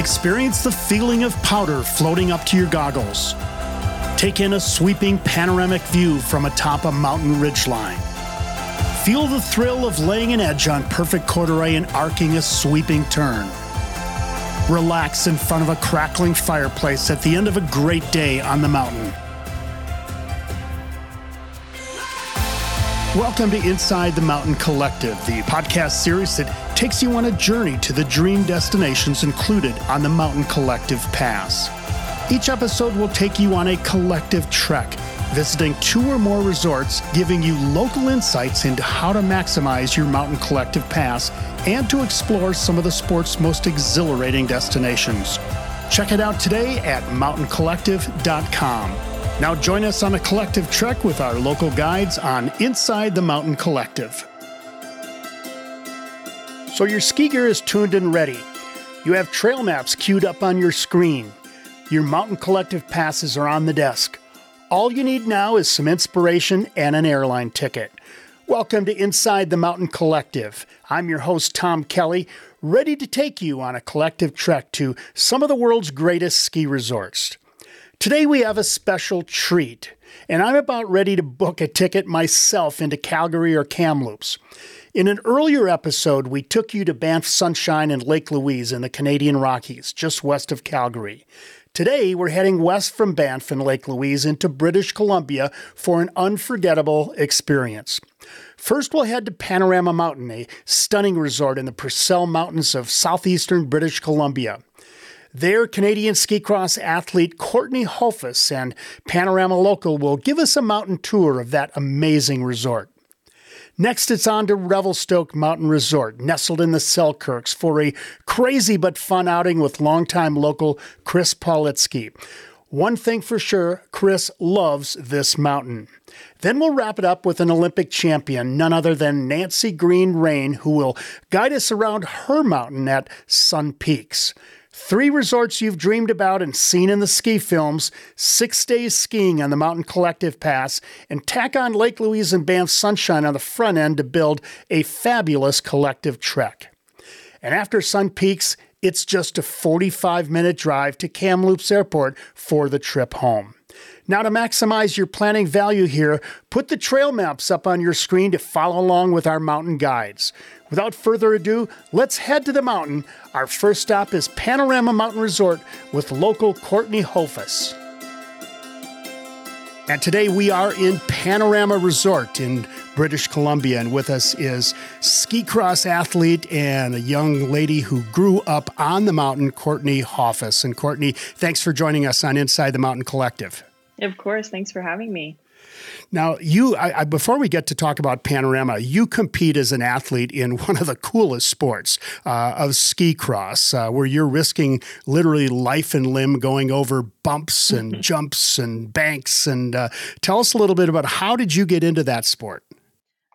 Experience the feeling of powder floating up to your goggles. Take in a sweeping panoramic view from atop a mountain ridgeline. Feel the thrill of laying an edge on perfect corduroy and arcing a sweeping turn. Relax in front of a crackling fireplace at the end of a great day on the mountain. Welcome to Inside the Mountain Collective, the podcast series that takes you on a journey to the dream destinations included on the Mountain Collective Pass. Each episode will take you on a collective trek, visiting two or more resorts, giving you local insights into how to maximize your Mountain Collective Pass and to explore some of the sport's most exhilarating destinations. Check it out today at mountaincollective.com. Now join us on a collective trek with our local guides on Inside the Mountain Collective. So your ski gear is tuned and ready. You have trail maps queued up on your screen. Your Mountain Collective passes are on the desk. All you need now is some inspiration and an airline ticket. Welcome to Inside the Mountain Collective. I'm your host, Tom Kelly, ready to take you on a collective trek to some of the world's greatest ski resorts. Today we have a special treat, and I'm about ready to book a ticket myself into Calgary or Kamloops. In an earlier episode, we took you to Banff Sunshine and Lake Louise in the Canadian Rockies, just west of Calgary. Today, we're heading west from Banff and Lake Louise into British Columbia for an unforgettable experience. First, we'll head to Panorama Mountain, a stunning resort in the Purcell Mountains of southeastern British Columbia. There, Canadian ski cross athlete Courtney Hoffos and Panorama Local will give us a mountain tour of that amazing resort. Next, it's on to Revelstoke Mountain Resort, nestled in the Selkirks, for a crazy but fun outing with longtime local Chris Paulitsky. One thing for sure, Chris loves this mountain. Then we'll wrap it up with an Olympic champion, none other than Nancy Greene Raine, who will guide us around her mountain at Sun Peaks. Three resorts you've dreamed about and seen in the ski films, six days skiing on the Mountain Collective Pass, and tack on Lake Louise and Banff Sunshine on the front end to build a fabulous collective trek. And after Sun Peaks, it's just a 45 minute drive to Kamloops Airport for the trip home. Now, to maximize your planning value here, put the trail maps up on your screen to follow along with our mountain guides. Without further ado, let's head to the mountain. Our first stop is Panorama Mountain Resort with local Courtney Hoffos. And today we are in Panorama Resort in British Columbia, and with us is ski cross athlete and a young lady who grew up on the mountain, Courtney Hoffos. And Courtney, thanks for joining us on Inside the Mountain Collective. Of course, thanks for having me. Now, you, I, I, before we get to talk about panorama, you compete as an athlete in one of the coolest sports uh, of ski cross, uh, where you're risking literally life and limb going over bumps and jumps and banks. And uh, tell us a little bit about how did you get into that sport?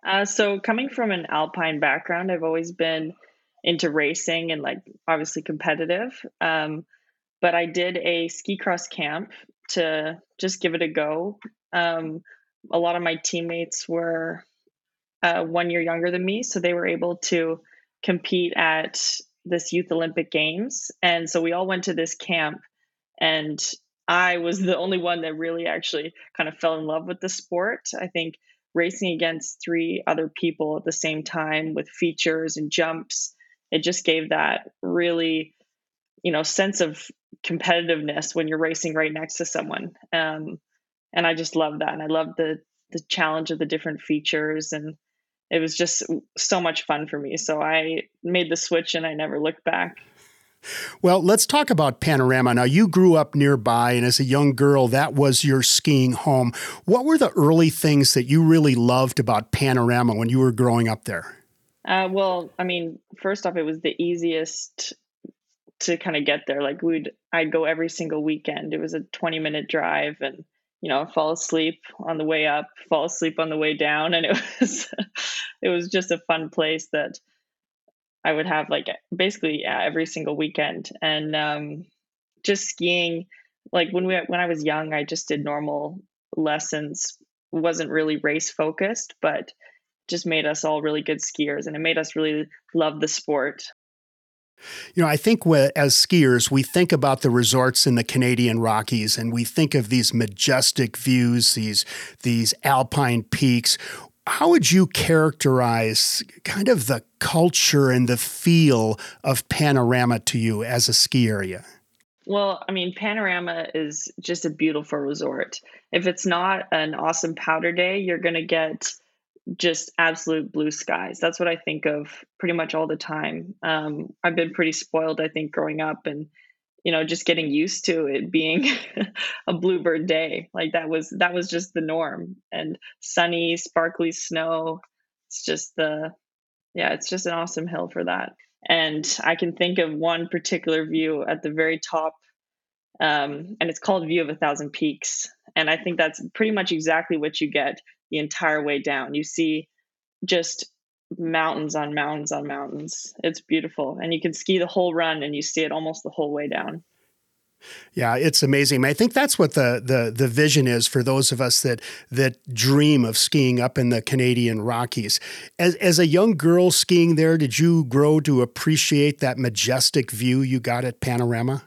Uh, so, coming from an alpine background, I've always been into racing and like obviously competitive. Um, but I did a ski cross camp to just give it a go. Um, a lot of my teammates were uh, one year younger than me, so they were able to compete at this Youth Olympic Games. And so we all went to this camp, and I was the only one that really actually kind of fell in love with the sport. I think racing against three other people at the same time with features and jumps, it just gave that really, you know, sense of competitiveness when you're racing right next to someone. Um, and I just love that. And I love the the challenge of the different features and it was just so much fun for me. So I made the switch and I never looked back. Well, let's talk about Panorama. Now, you grew up nearby, and as a young girl, that was your skiing home. What were the early things that you really loved about Panorama when you were growing up there? Uh, well, I mean, first off, it was the easiest to kind of get there. Like we'd, I'd go every single weekend. It was a 20 minute drive, and you know fall asleep on the way up fall asleep on the way down. And it was it was just a fun place that i would have like basically yeah, every single weekend. And um, just skiing like when we when i was young i just did normal lessons. Wasn't really race focused but just made us all really good skiers and it made us really love the sport You know, I think as skiers, we think about the resorts in the Canadian Rockies and we think of these majestic views, these, these alpine peaks. How would you characterize kind of the culture and the feel of Panorama to you as a ski area? Well, I mean, Panorama is just a beautiful resort. If it's not an awesome powder day, you're going to get just absolute blue skies. That's what I think of pretty much all the time. Um, I've been pretty spoiled, I think, growing up and you know just getting used to it being a bluebird day. Like that was that was just the norm. And sunny sparkly snow it's just the yeah it's just an awesome hill for that. And i can think of one particular view at the very top um, and it's called view of a thousand peaks. And i think that's pretty much exactly what you get the entire way down. You see just mountains on mountains on mountains. It's beautiful. And you can ski the whole run and you see it almost the whole way down. Yeah, it's amazing. I think that's what the, the the vision is for those of us that that dream of skiing up in the Canadian Rockies. As as a young girl skiing there, did you grow to appreciate that majestic view you got at Panorama?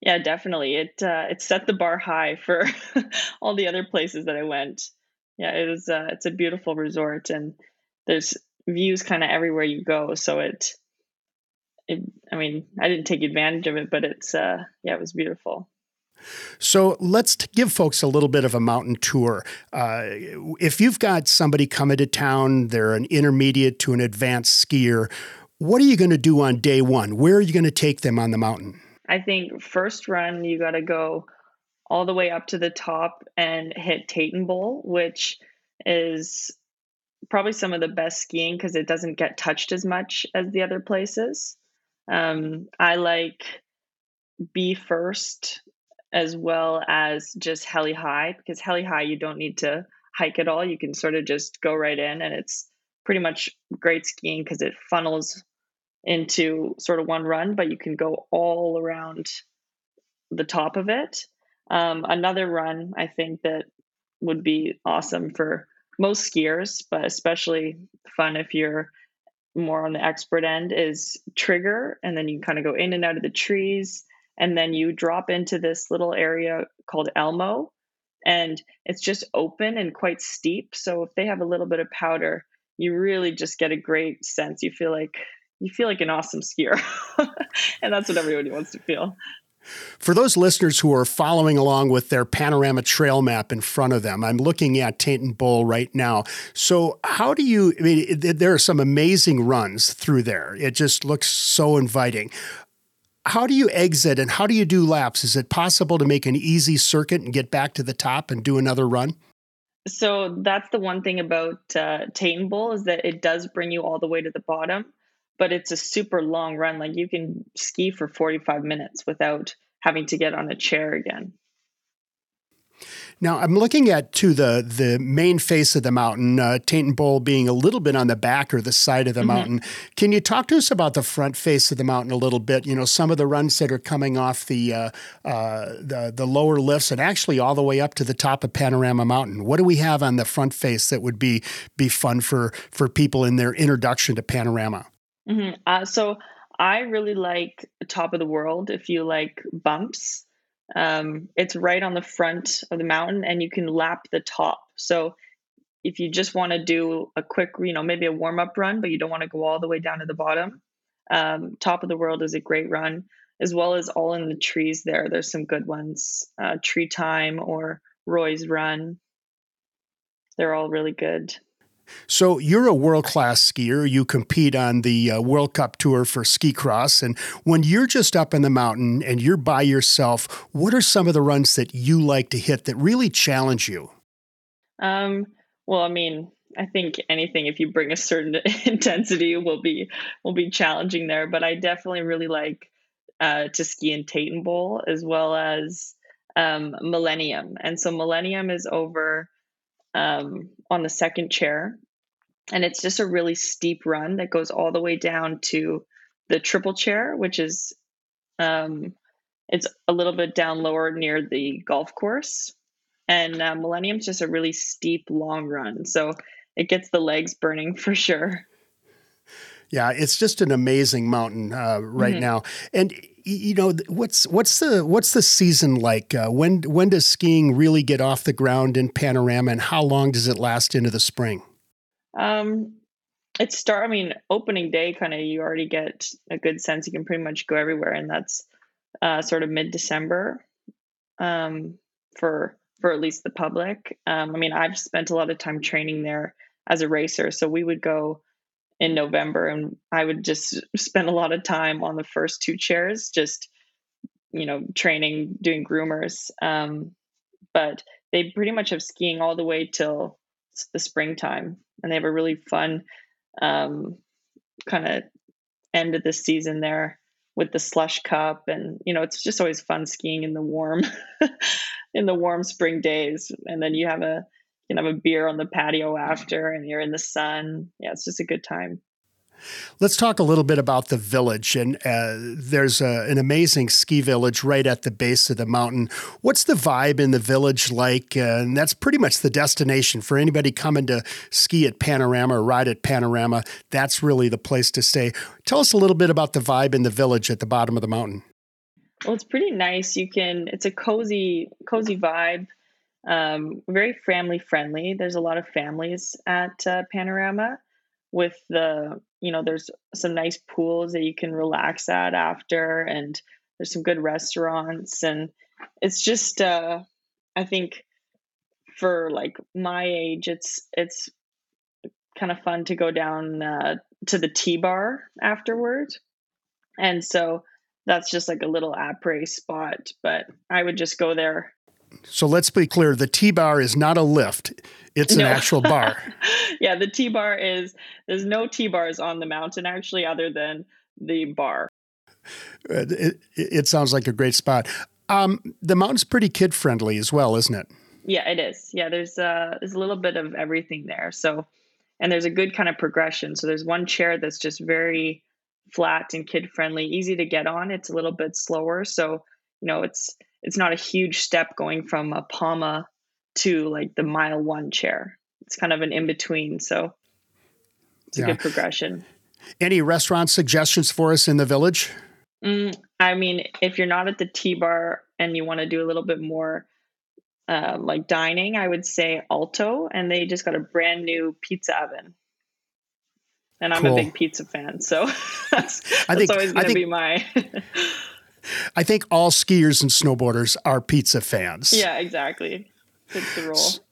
Yeah, definitely. It uh, it set the bar high for all the other places that I went yeah, it is. Uh, it's a beautiful resort, and there's views kind of everywhere you go. So it, it, I mean, I didn't take advantage of it, but it's, uh, yeah, it was beautiful. So let's give folks a little bit of a mountain tour. Uh, if you've got somebody coming to town, they're an intermediate to an advanced skier. What are you going to do on day one? Where are you going to take them on the mountain? I think first run, you got to go all the way up to the top and hit Taynton Bowl, which is probably some of the best skiing because it doesn't get touched as much as the other places. Um, I like Be First as well as just Helly High because Helly High you don't need to hike at all. You can sort of just go right in and it's pretty much great skiing because it funnels into sort of one run, but you can go all around the top of it. Um, another run, I think that would be awesome for most skiers, but especially fun if you're more on the expert end, is Trigger. And then you kind of go in and out of the trees. And then you drop into this little area called Elmo. And it's just open and quite steep. So if they have a little bit of powder, you really just get a great sense. You feel like you feel like an awesome skier. and that's what everybody wants to feel. For those listeners who are following along with their panorama trail map in front of them, I'm looking at Taynton Bowl right now. So, how do you? I mean, there are some amazing runs through there. It just looks so inviting. How do you exit and how do you do laps? Is it possible to make an easy circuit and get back to the top and do another run? So that's the one thing about uh, Taynton Bowl is that it does bring you all the way to the bottom but it's a super long run. Like you can ski for 45 minutes without having to get on a chair again. Now I'm looking at to the the main face of the mountain, uh, Taynton Bowl being a little bit on the back or the side of the mm-hmm. mountain. Can you talk to us about the front face of the mountain a little bit? You know, some of the runs that are coming off the uh, uh, the the lower lifts and actually all the way up to the top of Panorama Mountain. What do we have on the front face that would be be fun for for people in their introduction to Panorama? Mm-hmm. Uh, so I really like Top of the World if you like bumps. Um, it's right on the front of the mountain and you can lap the top. So if you just want to do a quick, you know, maybe a warm up run, but you don't want to go all the way down to the bottom, um, Top of the World is a great run, as well as all in the trees there. There's some good ones uh, Tree Time or Roy's Run. They're all really good. So you're a world class skier. You compete on the uh, World Cup Tour for ski cross. And when you're just up in the mountain and you're by yourself, what are some of the runs that you like to hit that really challenge you? Um, well, I mean, I think anything if you bring a certain intensity will be will be challenging there. But I definitely really like uh, to ski in Taynton Bowl as well as um, Millennium. And so Millennium is over um, on the second chair. And it's just a really steep run that goes all the way down to the triple chair, which is um, it's a little bit down lower near the golf course. And uh, Millennium's just a really steep, long run. So it gets the legs burning for sure. Yeah, it's just an amazing mountain uh, right mm-hmm. now. And you know what's what's the what's the season like? Uh, when when does skiing really get off the ground in Panorama, and how long does it last into the spring? Um, it start. I mean, opening day, kind of, you already get a good sense. You can pretty much go everywhere, and that's uh, sort of mid December um, for for at least the public. Um, I mean, I've spent a lot of time training there as a racer, so we would go in November, and I would just spend a lot of time on the first two chairs, just you know, training, doing groomers. Um, but they pretty much have skiing all the way till the springtime, and they have a really fun um, kind of end of the season there with the slush cup and you know it's just always fun skiing in the warm in the warm spring days and then you have a you can have a beer on the patio after and you're in the sun yeah it's just a good time Let's talk a little bit about the village. And uh, there's a, an amazing ski village right at the base of the mountain. What's the vibe in the village like? Uh, and that's pretty much the destination for anybody coming to ski at Panorama or ride at Panorama. That's really the place to stay. Tell us a little bit about the vibe in the village at the bottom of the mountain. Well, it's pretty nice. You can. It's a cozy, cozy vibe. Um, very family friendly. There's a lot of families at uh, Panorama with the you know there's some nice pools that you can relax at after and there's some good restaurants and it's just uh i think for like my age it's it's kind of fun to go down uh, to the T bar afterward and so that's just like a little après spot but i would just go there so let's be clear the T bar is not a lift, it's no. an actual bar. yeah, the T bar is, there's no T bars on the mountain actually, other than the bar. Uh, it, it sounds like a great spot. Um, the mountain's pretty kid friendly as well, isn't it? Yeah, it is. Yeah, there's uh, there's a little bit of everything there. So, and there's a good kind of progression. So there's one chair that's just very flat and kid friendly, easy to get on. It's a little bit slower, so you know it's it's not a huge step going from a PAMA to like the mile one chair. It's kind of an in between. So it's yeah. a good progression. Any restaurant suggestions for us in the village? Mm, I mean, if you're not at the T bar and you want to do a little bit more uh, like dining, I would say Alto, and they just got a brand new pizza oven. And I'm cool. a big pizza fan, so that's, I think, that's always going to be my. I think all skiers and snowboarders are pizza fans. Yeah, exactly. It's the role.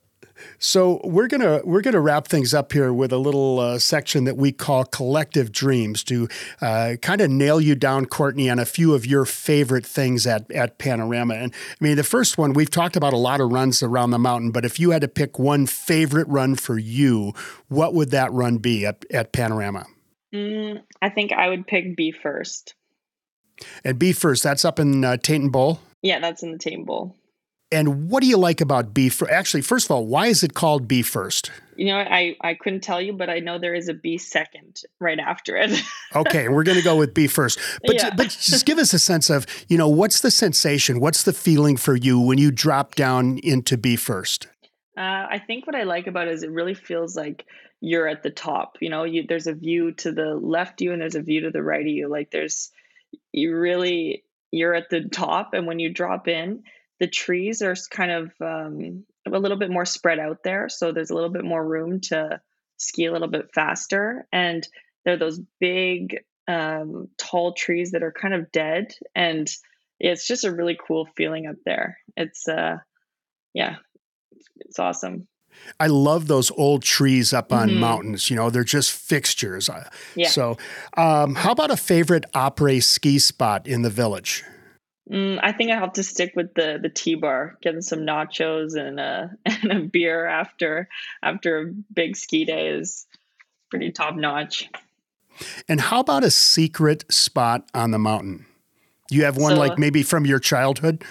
So we're gonna we're gonna wrap things up here with a little uh, section that we call collective dreams to uh, kind of nail you down, Courtney, on a few of your favorite things at at Panorama. And I mean, the first one we've talked about a lot of runs around the mountain, but if you had to pick one favorite run for you, what would that run be at, at Panorama? Mm, I think I would pick B First. And Be First, that's up in uh, Taynton Bowl? Yeah, that's in the Taynton Bowl. And what do you like about Be First? Actually, first of all, why is it called Be First? You know, I, I couldn't tell you, but I know there is a B second right after it. okay, we're going to go with Be First. But, yeah. but just give us a sense of, you know, what's the sensation? What's the feeling for you when you drop down into Be First? Uh, I think what I like about it is it really feels like you're at the top. You know, you, there's a view to the left of you and there's a view to the right of you. Like there's you really you're at the top and when you drop in the trees are kind of um, a little bit more spread out there so there's a little bit more room to ski a little bit faster and they're those big um, tall trees that are kind of dead and it's just a really cool feeling up there. It's uh yeah it's awesome I love those old trees up on mm-hmm. mountains. You know, they're just fixtures. Uh, yeah. So, um, how about a favorite après ski spot in the village? Mm, I think I have to stick with the the T bar, getting some nachos and a and a beer after after a big ski day is pretty top notch. And how about a secret spot on the mountain? You have one so, like maybe from your childhood?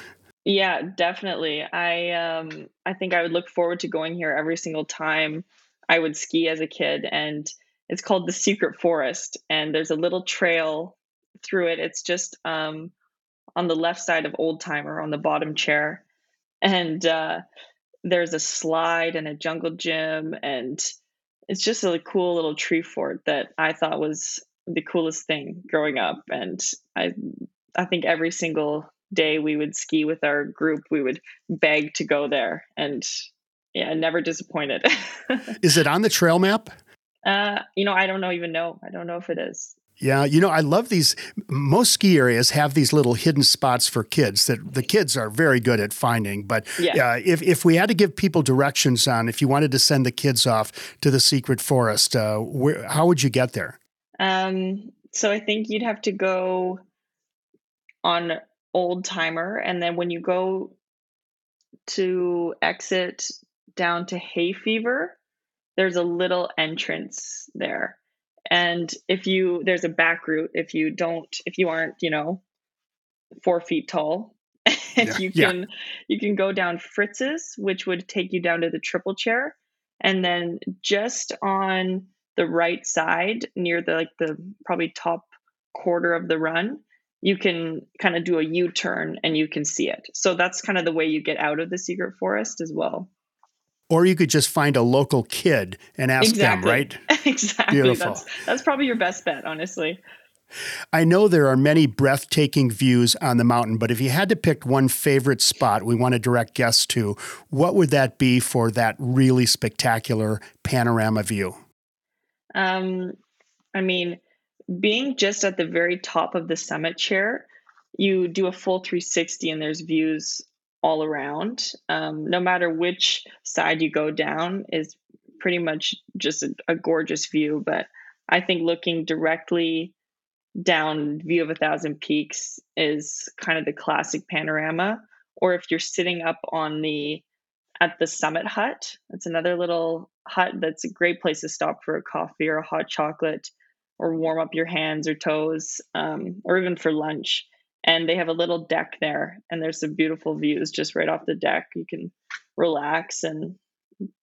Yeah, definitely. I um I think I would look forward to going here every single time I would ski as a kid and it's called the Secret Forest and there's a little trail through it. It's just um on the left side of Old Timer on the bottom chair. And uh there's a slide and a jungle gym and it's just a cool little tree fort that I thought was the coolest thing growing up. And I, I think every single day we would ski with our group, we would beg to go there, and yeah, never disappointed. is it on the trail map? Uh, you know, I don't know even know. I don't know if it is. Yeah, you know, I love these. Most ski areas have these little hidden spots for kids that the kids are very good at finding. But yeah. uh, if, if we had to give people directions on if you wanted to send the kids off to the secret forest, uh, where, how would you get there? Um, so I think you'd have to go on Old Timer, and then when you go to exit down to Hay Fever, there's a little entrance there and if you there's a back route if you don't if you aren't you know four feet tall yeah, you can yeah. you can go down fritz's which would take you down to the triple chair and then just on the right side near the like the probably top quarter of the run you can kind of do a u-turn and you can see it so that's kind of the way you get out of the secret forest as well or you could just find a local kid and ask exactly. them, right? exactly. Beautiful. That's, that's probably your best bet, honestly. I know there are many breathtaking views on the mountain, but if you had to pick one favorite spot we want to direct guests to, what would that be for that really spectacular panorama view? Um, I mean, being just at the very top of the summit chair, you do a full 360 and there's views all around. Um, no matter which side you go down, is pretty much just a, a, gorgeous view. But I think looking directly down view of a thousand peaks is kind of the classic panorama. Or if you're sitting up on the at the summit hut, it's another little hut that's a great place to stop for a coffee or a hot chocolate or warm up your hands or toes um, or even for lunch. And they have a little deck there and there's some beautiful views just right off the deck. You can relax and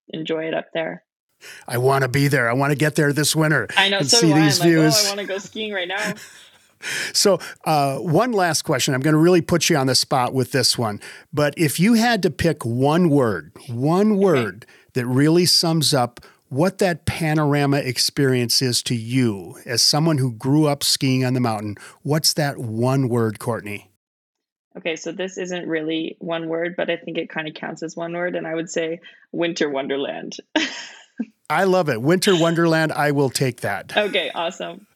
enjoy it up there. I want to be there. I want to get there this winter i know so see these I'm views like, oh, i want to go skiing right now. So uh, one last question. I'm going to really put you on the spot with this one. But if you had to pick one word one word okay. that really sums up what that panorama experience is to you as someone who grew up skiing on the mountain. What's that one word, Courtney? Okay, so this isn't really one word, but I think it kind of counts as one word, and I would say winter wonderland. I love it. Winter wonderland. I will take that. Okay, awesome.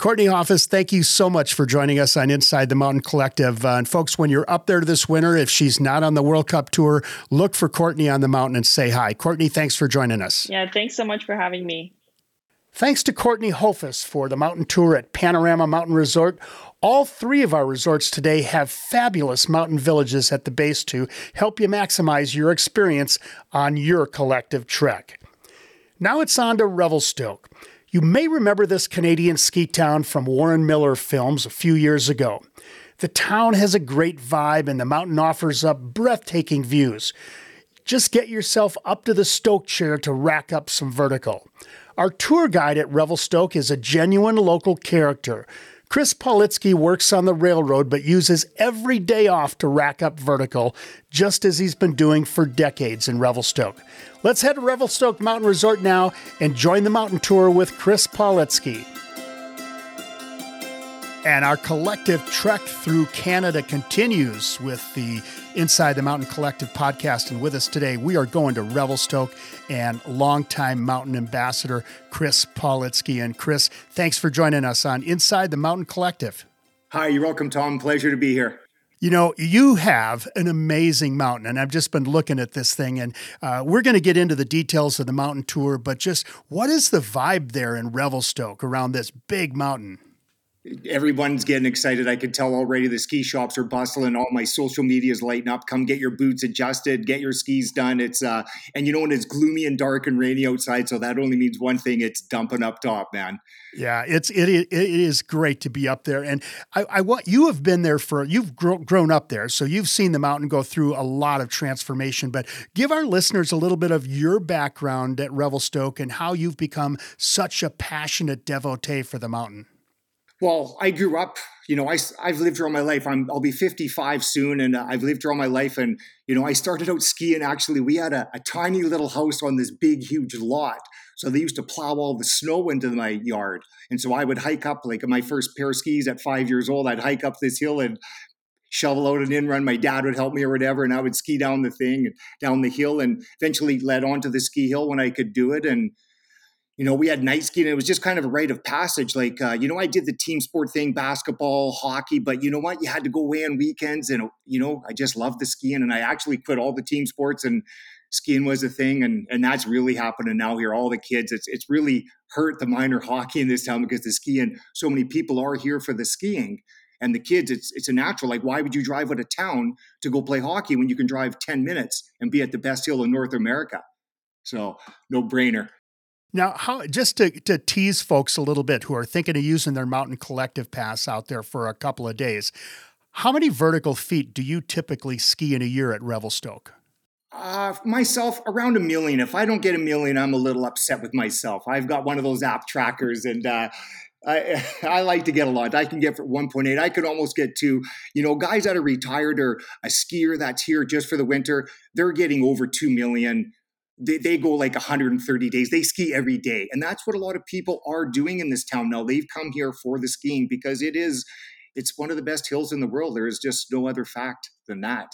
Courtney Hoffos, thank you so much for joining us on Inside the Mountain Collective. Uh, and folks, when you're up there this winter, if she's not on the World Cup tour, look for Courtney on the mountain and say hi. Courtney, thanks for joining us. Yeah, thanks so much for having me. Thanks to Courtney Hoffos for the mountain tour at Panorama Mountain Resort. All three of our resorts today have fabulous mountain villages at the base to help you maximize your experience on your collective trek. Now it's on to Revelstoke. You may remember this Canadian ski town from Warren Miller films a few years ago. The town has a great vibe and the mountain offers up breathtaking views. Just get yourself up to the Stoke chair to rack up some vertical. Our tour guide at Revelstoke is a genuine local character. Chris Politsky works on the railroad but uses every day off to rack up vertical, just as he's been doing for decades in Revelstoke. Let's head to Revelstoke Mountain Resort now and join the mountain tour with Chris Politsky. And our collective trek through Canada continues with the Inside the Mountain Collective podcast. And with us today, we are going to Revelstoke and longtime mountain ambassador Chris Politsky. And Chris, thanks for joining us on Inside the Mountain Collective. Hi, you're welcome, Tom. Pleasure to be here. You know, you have an amazing mountain, and I've just been looking at this thing, and uh, we're going to get into the details of the mountain tour, but just what is the vibe there in Revelstoke around this big mountain? Everyone's getting excited. I could tell already the ski shops are bustling. All my social media is lighting up. Come get your boots adjusted, get your skis done. It's uh, and you know when it's gloomy and dark and rainy outside, so that only means one thing: it's dumping up top, man. Yeah, it's it it is great to be up there, and I, I want you have been there for you've grown up there, so you've seen the mountain go through a lot of transformation. But give our listeners a little bit of your background at Revelstoke and how you've become such a passionate devotee for the mountain. Well, I grew up, you know, I, I've lived here all my life. I'm, I'll be 55 soon, and uh, I've lived here all my life. And, you know, I started out skiing. Actually, we had a, a tiny little house on this big, huge lot. So they used to plow all the snow into my yard. And so I would hike up, like my first pair of skis at five years old, I'd hike up this hill and shovel out an in run. My dad would help me or whatever, and I would ski down the thing, and down the hill, and eventually led onto the ski hill when I could do it. And you know, we had night skiing. And it was just kind of a rite of passage. Like, uh, you know, I did the team sport thing, basketball, hockey, but you know what? You had to go away on weekends, and you know, I just loved the skiing, and I actually quit all the team sports and skiing was a thing and and that's really happening now here all the kids it's it's really hurt the minor hockey in this town because the skiing so many people are here for the skiing and the kids, it's it's a natural. Like, why would you drive out of town to go play hockey when you can drive 10 minutes and be at the best hill in North America? So no brainer. Now, how just to, to tease folks a little bit who are thinking of using their mountain collective pass out there for a couple of days, how many vertical feet do you typically ski in a year at Revelstoke? Uh, myself, around a million. If I don't get a million, I'm a little upset with myself. I've got one of those app trackers, and uh, I, I like to get a lot. I can get for 1.8. I could almost get to, you know, guys that are retired or a skier that's here just for the winter, they're getting over 2 million. They, they go like 130 days. They ski every day. And that's what a lot of people are doing in this town now. They've come here for the skiing because it is, it's one of the best hills in the world. There is just no other fact than that.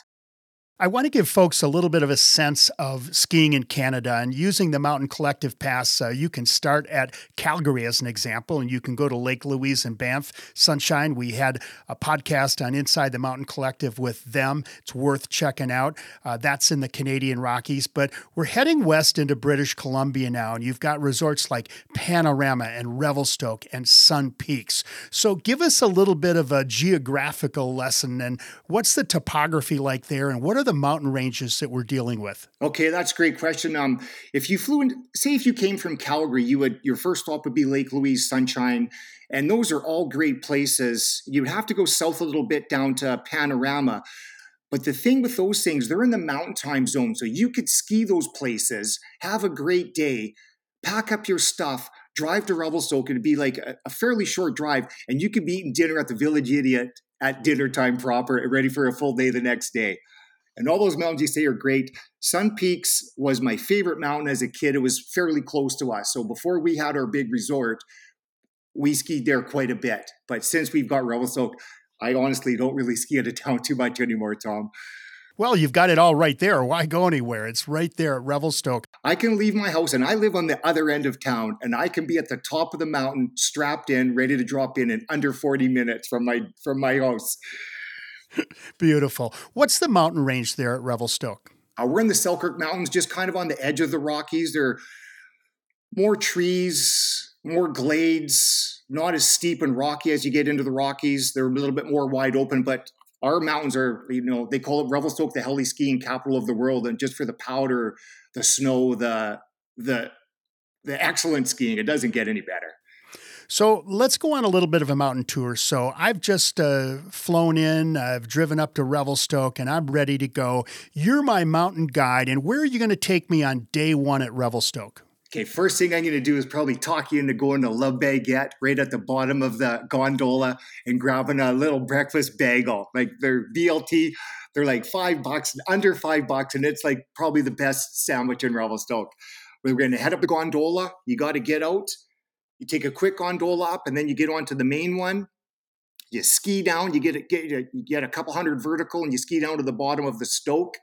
I want to give folks a little bit of a sense of skiing in Canada and using the Mountain Collective Pass. Uh, you can start at Calgary as an example, and you can go to Lake Louise and Banff. Sunshine, we had a podcast on Inside the Mountain Collective with them. It's worth checking out. Uh, that's in the Canadian Rockies, but we're heading west into British Columbia now, and you've got resorts like Panorama and Revelstoke and Sun Peaks. So give us a little bit of a geographical lesson and what's the topography like there, and what are the mountain ranges that we're dealing with? Okay, that's a great question. Um, if you flew in, say if you came from Calgary, you would your first stop would be Lake Louise, Sunshine, and those are all great places. You'd have to go south a little bit down to Panorama. But the thing with those things, they're in the mountain time zone. So you could ski those places, have a great day, pack up your stuff, drive to Revelstoke. It'd be like a, a fairly short drive, and you could be eating dinner at the Village Idiot at dinner time proper, ready for a full day the next day. And all those mountains you say are great. Sun Peaks was my favorite mountain as a kid. It was fairly close to us. So before we had our big resort, we skied there quite a bit. But since we've got Revelstoke, I honestly don't really ski out of town too much anymore, Tom. Well, you've got it all right there. Why go anywhere? It's right there at Revelstoke. I can leave my house and I live on the other end of town and I can be at the top of the mountain, strapped in, ready to drop in in under 40 minutes from my from my house. Beautiful. What's the mountain range there at Revelstoke? Uh, we're in the Selkirk Mountains, just kind of on the edge of the Rockies. There are more trees, more glades, not as steep and rocky as you get into the Rockies. They're a little bit more wide open, but our mountains are, you know, they call it Revelstoke the heli skiing capital of the world. And just for the powder, the snow, the the the excellent skiing, it doesn't get any better. So let's go on a little bit of a mountain tour. So I've just uh, flown in, I've driven up to Revelstoke, and I'm ready to go. You're my mountain guide, and where are you going to take me on day one at Revelstoke? Okay, first thing I'm going to do is probably talk you into going to Love Baguette right at the bottom of the gondola and grabbing a little breakfast bagel. Like they're BLT, they're like five bucks, under five bucks, and it's like probably the best sandwich in Revelstoke. We're going to head up the gondola. You got to get out you take a quick gondola up, and then you get onto the main one. You ski down. You get a, get a, you get a couple hundred vertical, and you ski down to the bottom of the Stoke,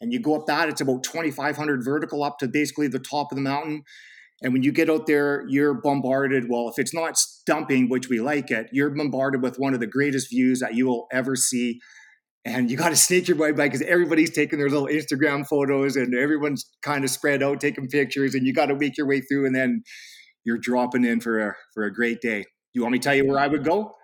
and you go up that. It's about twenty five hundred vertical up to basically the top of the mountain. And when you get out there, you're bombarded. Well, if it's not stumping, which we like it, you're bombarded with one of the greatest views that you will ever see. And you got to sneak your way by because everybody's taking their little Instagram photos and everyone's kind of spread out taking pictures. And you got to make your way through. And then you're dropping in for a for a great day. You want me to tell you where I would go?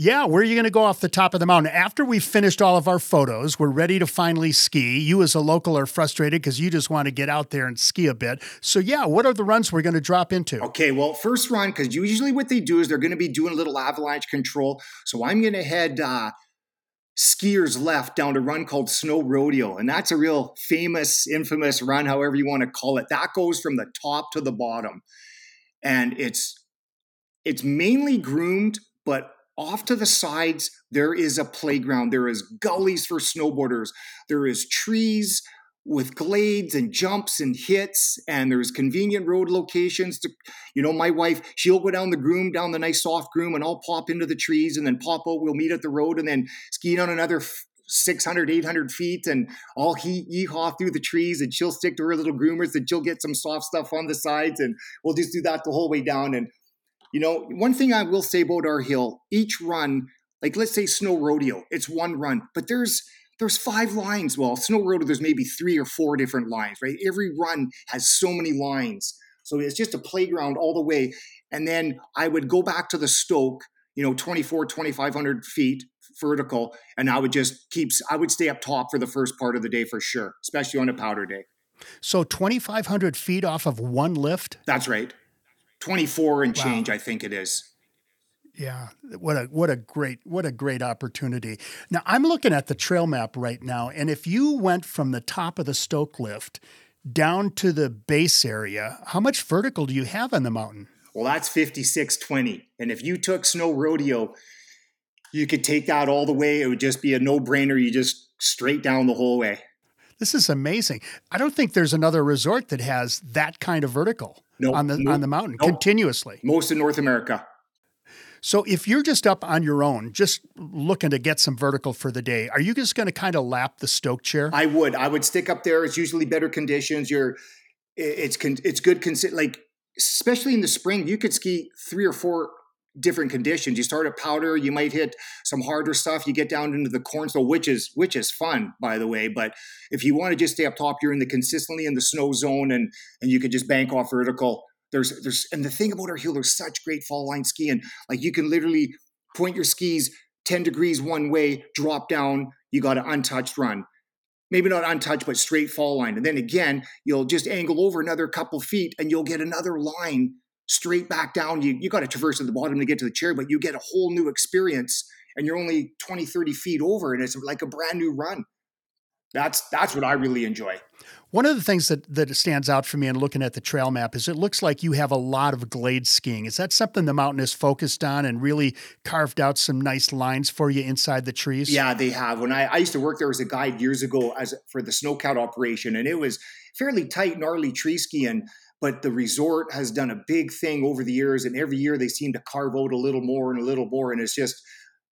Yeah, where are you going to go off the top of the mountain? After we've finished all of our photos, we're ready to finally ski. You, as a local, are frustrated because you just want to get out there and ski a bit. So, yeah, what are the runs we're going to drop into? Okay, well, first run, because usually what they do is they're going to be doing a little avalanche control. So, I'm going to head uh, skiers left down a run called Snow Rodeo. And that's a real famous, infamous run, however you want to call it. That goes from the top to the bottom and it's it's mainly groomed, but off to the sides there is a playground. There is gullies for snowboarders. There is trees with glades and jumps and hits and there's convenient road locations to you know my wife she'll go down the groom down the nice soft groom and i'll pop into the trees and then pop out we'll meet at the road and then ski down another 600 800 feet and i'll he yeehaw through the trees and she'll stick to her little groomers and she'll get some soft stuff on the sides and we'll just do that the whole way down and you know one thing i will say about our hill each run like let's say snow rodeo it's one run but there's there's five lines. Well, Snow rodeo, there's maybe three or four different lines, right? Every run has so many lines. So it's just a playground all the way. And then I would go back to the Stoke, you know, 24, 2,500 feet vertical. And I would just keep, I would stay up top for the first part of the day for sure, especially on a powder day. So 2,500 feet off of one lift? That's right. 24 and wow. change, I think it is. Yeah, what a what a great what a great opportunity. Now I'm looking at the trail map right now, and if you went from the top of the Stoke lift down to the base area, how much vertical do you have on the mountain? Well, that's 5620. And if you took snow rodeo, you could take that all the way. It would just be a no-brainer. You just straight down the whole way. This is amazing. I don't think there's another resort that has that kind of vertical no, on the no, on the mountain no. continuously. Most in North America. So if you're just up on your own, just looking to get some vertical for the day, are you just going to kind of lap the Stoke chair? I would. I would stick up there. It's usually better conditions. You're, it's con. it's good. Like especially in the spring, you could ski three or four different conditions. You start at powder, you might hit some harder stuff. You get down into the corn cornstone, which is which is fun, by the way. But if you want to just stay up top, you're in the consistently in the snow zone, and and you can just bank off vertical. There's there's and the thing about our hill, there's such great fall line skiing. Like you can literally point your skis 10 degrees one way, drop down, you got an untouched run. Maybe not untouched, but straight fall line. And then again, you'll just angle over another couple feet and you'll get another line straight back down. You, you got to traverse at the bottom to get to the chair, but you get a whole new experience and you're only 20, 30 feet over and it's like a brand new run. That's that's what I really enjoy. One of the things that, that stands out for me in looking at the trail map is it looks like you have a lot of glade skiing. Is that something the mountain is focused on and really carved out some nice lines for you inside the trees? Yeah, they have. When I, I used to work there as a guide years ago as for the snowcat operation, and it was fairly tight, gnarly tree skiing. But the resort has done a big thing over the years, and every year they seem to carve out a little more and a little more. And it's just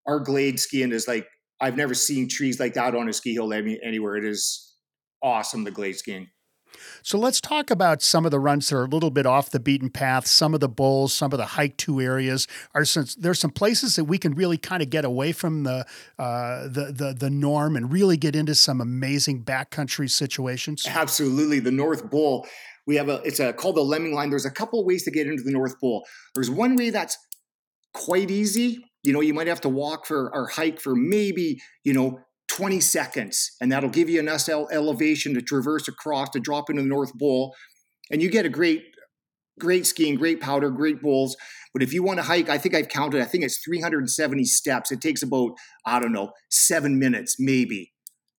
our glade skiing is like I've never seen trees like that on a ski hill anywhere. It is awesome, the glade skiing. So let's talk about some of the runs that are a little bit off the beaten path, some of the bowls, some of the hike to areas. Are some, there's some places that we can really kind of get away from the, uh, the the the norm and really get into some amazing backcountry situations. Absolutely, the North Bowl. We have a it's a called the Lemming Line. There's a couple ways to get into the North Bowl. There's one way that's quite easy. You know, you might have to walk for or hike for maybe you know 20 seconds, and that'll give you enough elevation to traverse across to drop into the North Bowl, And you get a great, great skiing, great powder, great bowls. But if you want to hike, I think I've counted, I think it's 370 steps. It takes about, I don't know, seven minutes maybe.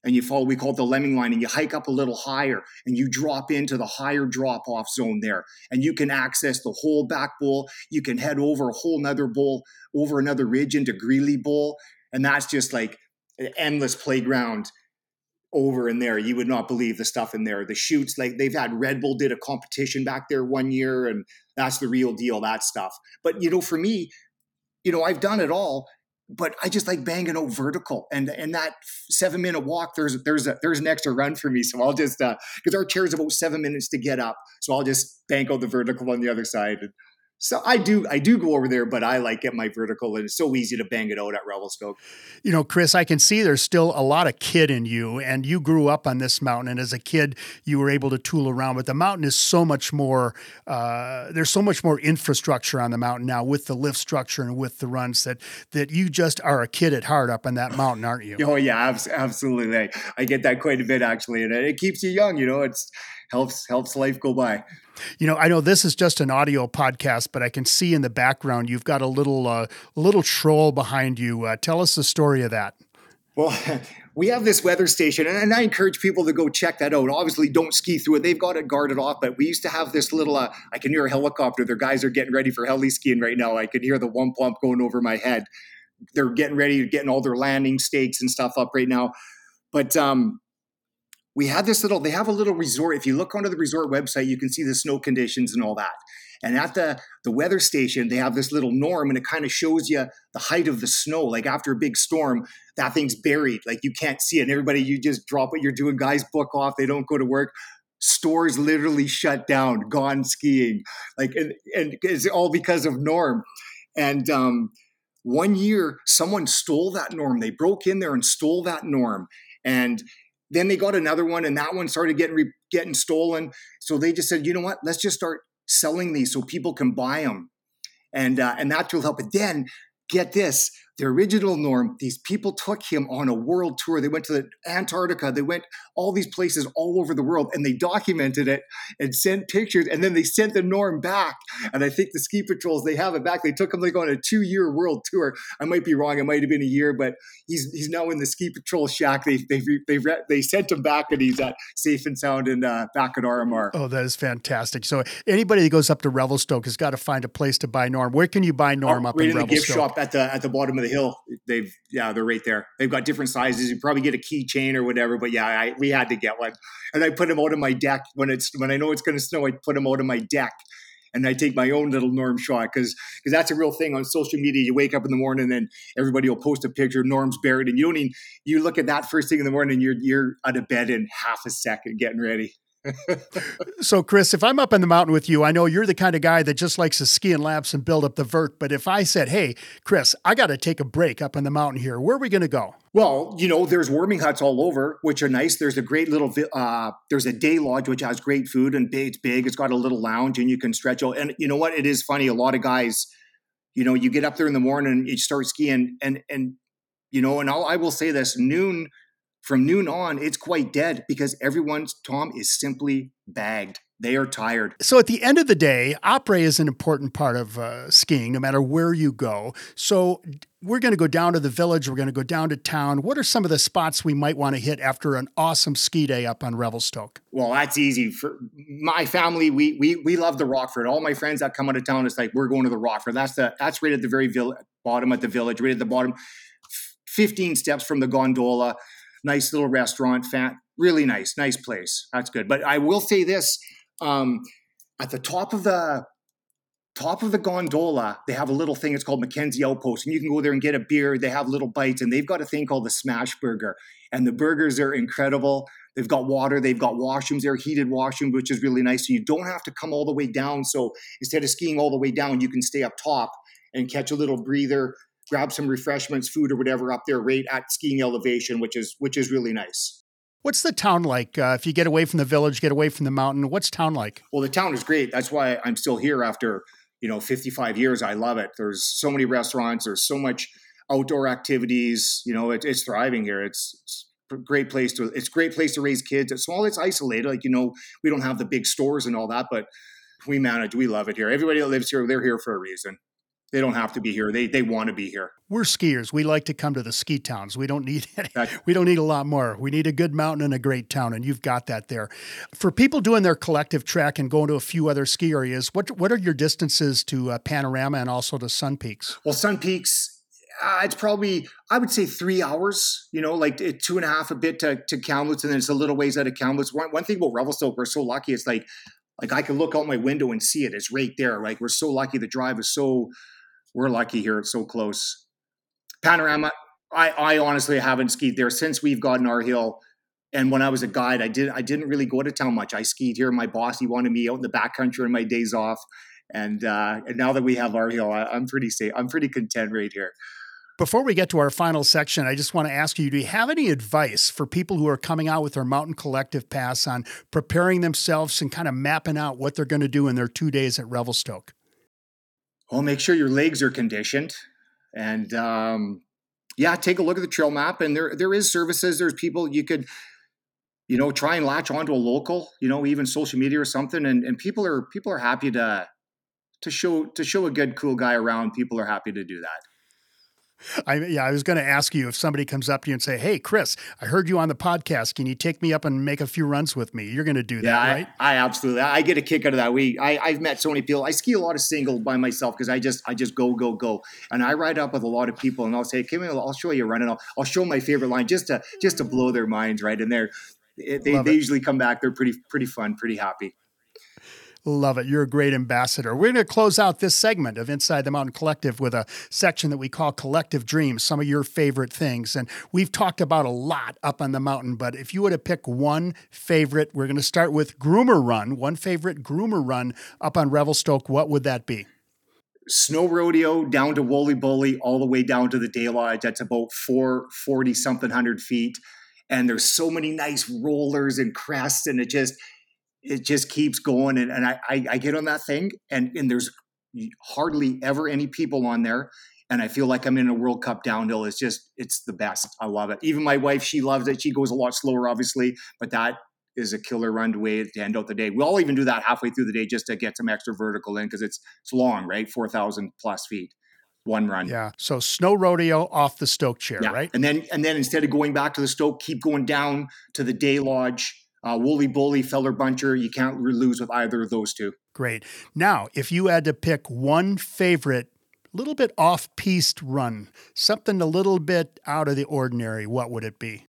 And you follow, we call it the lemming line, and you hike up a little higher and you drop into the higher drop off zone there. And you can access the whole back bowl. You can head over a whole nother bowl, over another ridge into Greely Bowl. And that's just like an endless playground over in there. You would not believe the stuff in there. The shoots, like they've had Red Bull did a competition back there one year, and that's the real deal, that stuff. But you know, for me, you know, I've done it all, but I just like banging out vertical. And and that seven minute walk, there's there's a there's an extra run for me. So I'll just uh because our chair is about seven minutes to get up. So I'll just bank out the vertical on the other side. And, so I do I do go over there, but I like get my vertical, and it's so easy to bang it out at Revelstoke. You know, Chris, I can see there's still a lot of kid in you, and you grew up on this mountain, and as a kid, you were able to tool around. But the mountain is so much more. Uh, there's so much more infrastructure on the mountain now with the lift structure and with the runs that that you just are a kid at heart up on that mountain, aren't you? oh yeah, absolutely. I get that quite a bit actually, and it keeps you young. You know, it's helps helps life go by. You know, I know this is just an audio podcast, but I can see in the background you've got a little uh, little troll behind you. Uh, tell us the story of that. Well, we have this weather station, and I encourage people to go check that out. Obviously, don't ski through it; they've got it guarded off. But we used to have this little. Uh, I can hear a helicopter. Their guys are getting ready for heli skiing right now. I can hear the one pump going over my head. They're getting ready, getting all their landing stakes and stuff up right now. But um, we had this little, they have a little resort. If you look onto the resort website, you can see the snow conditions and all that. And at the, the weather station, they have this little norm and it kind of shows you the height of the snow. Like after a big storm, that thing's buried. Like you can't see it. And everybody, you just drop what you're doing. Guys book off. They don't go to work. Stores literally shut down, gone skiing. Like, and, and it's all because of norm. And um, one year, someone stole that norm. They broke in there and stole that norm. And then they got another one, and that one started getting re- getting stolen. So they just said, you know what? Let's just start selling these so people can buy them, and uh, and that will help. But then get this the original norm these people took him on a world tour. They went to the antarctica. They went all these places all over the world and they documented it and sent pictures and then they sent the norm back. And i think the ski patrols they have it back. They took him like on a two year world tour. I might be wrong. It might have been a year but he's he's now in the ski patrol shack. They they they, they sent him back and he's at safe and sound and uh, back at rmr oh that is fantastic. So anybody that goes up to revelstoke has got to find a place to buy norm. Where can you buy norm oh, up right in, in the gift shop at the at the bottom of the hill. They've yeah, they're right there. They've got different sizes. You probably get a keychain or whatever. But yeah, I, we had to get one, and I put them out on my deck when it's when I know it's going to snow. I put them out on my deck. And I take my own little Norm shot because because that's a real thing on social media. You wake up in the morning and everybody will post a picture. Norm's buried, and you don't even you look at that first thing in the morning. You're you're out of bed in half a second, getting ready so, Chris, if I'm up in the mountain with you, I know you're the kind of guy that just likes to ski and laps and build up the vert. But if I said, hey, Chris, I got to take a break up in the mountain here, where are we going to go? Well, you know, there's warming huts all over, which are nice. There's a great little, uh, there's a day lodge, which has great food and it's big. It's got a little lounge and you can stretch out. And you know what? It is funny. A lot of guys, you know, you get up there in the morning and you start skiing and, and, you know, and I'll, I will say this noon, from noon on, it's quite dead because everyone's, Tom, is simply bagged. They are tired. So at the end of the day, après is an important part of uh, skiing, no matter where you go. So we're going to go down to the village. We're going to go down to town. What are some of the spots we might want to hit after an awesome ski day up on Revelstoke? Well, that's easy for my family. We we we love the Rockford. All my friends that come out of town, it's like we're going to the Rockford. That's the that's right at the very vill- bottom at the village, right at the bottom. 15 steps from the gondola nice little restaurant, fat, really nice, nice place. That's good. But I will say this: um, at the top of the top of the gondola, they have a little thing. It's called Mackenzie Outpost, and you can go there and get a beer. They have little bites, and they've got a thing called the Smash Burger, and the burgers are incredible. They've got water, they've got washrooms they're heated washrooms, which is really nice. So you don't have to come all the way down. So instead of skiing all the way down, you can stay up top and catch a little breather grab some refreshments, food or whatever up there right at skiing elevation, which is which is really nice. What's the town like? Uh, if you get away from the village, get away from the mountain, what's town like? Well, the town is great. That's why I'm still here after you know 55 years. I love it. There's so many restaurants. There's so much outdoor activities. You know, it, it's thriving here. It's, it's a great place to. It's great place to raise kids. It's small. It's isolated. Like you know, we don't have the big stores and all that, but we manage. We love it here. Everybody that lives here, they're here for a reason. They don't have to be here. They they want to be here. We're skiers. We like to come to the ski towns. We don't need any, we don't need a lot more. We need a good mountain and a great town, and you've got that there. For people doing their collective trek and going to a few other ski areas, what what are your distances to uh, Panorama and also to Sun Peaks? Well, Sun Peaks. Uh, it's probably I would say three hours. You know, like two and a half a bit to, to Kamloops, and then it's a little ways out of Kamloops. One, one thing about Revelstoke, we're so lucky. It's like like I can look out my window and see it. It's right there. Like we're so lucky. The drive is so we're lucky here. It's so close. Panorama, I, I honestly haven't skied there since we've gotten our hill. And when I was a guide, I did I didn't really go to town much. I skied here. My boss he wanted me out in the backcountry on my days off, and uh, and now that we have our hill, I, I'm pretty safe. I'm pretty content right here. Before we get to our final section, I just want to ask you do you have any advice for people who are coming out with their Mountain Collective Pass on preparing themselves and kind of mapping out what they're going to do in their two days at Revelstoke? Well, make sure your legs are conditioned. And um, yeah, take a look at the trail map. And there there is services. There's people you could, you know, try and latch onto a local, you know, even social media or something. And and people are people are happy to to show to show a good cool guy around. People are happy to do that. I yeah, I was going to ask you if somebody comes up to you and say, "Hey, Chris, I heard you on the podcast. Can you take me up and make a few runs with me?" You're going to do that, yeah, right? I, I, absolutely. I get a kick out of that. We, I, I've met so many people. I ski a lot of single by myself because I just, I just go, go, go, and I ride up with a lot of people, and I'll say, "Come here, I'll show you a run, and I'll, I'll show my favorite line just to, just to blow their minds right in there." they, they usually come back. They're pretty pretty fun, pretty happy. Love it. You're a great ambassador. We're going to close out this segment of Inside the Mountain Collective with a section that we call Collective Dreams, some of your favorite things. And we've talked about a lot up on the mountain, but if you were to pick one favorite, we're going to start with Groomer Run, one favorite Groomer Run up on Revelstoke, what would that be? Snow rodeo down to Woolly Bully, all the way down to the Day Lodge. That's about 440 something hundred feet. And there's so many nice rollers and crests, and it just, it just keeps going. And, and I, I, I get on that thing, and, and there's hardly ever any people on there. And I feel like I'm in a World Cup downhill. It's just, it's the best. I love it. Even my wife, she loves it. She goes a lot slower, obviously, but that is a killer run to way to end out the day. We'll all even do that halfway through the day just to get some extra vertical in because it's it's long, right? Four thousand plus feet, one run. Yeah. So snow rodeo off the Stoke chair, yeah. right? And then and then instead of going back to the Stoke, keep going down to the Day Lodge uh, Woolly Bully, Feller Buncher. You can't lose with either of those two. Great. Now, if you had to pick one favorite, little bit off piste run, something a little bit out of the ordinary, what would it be?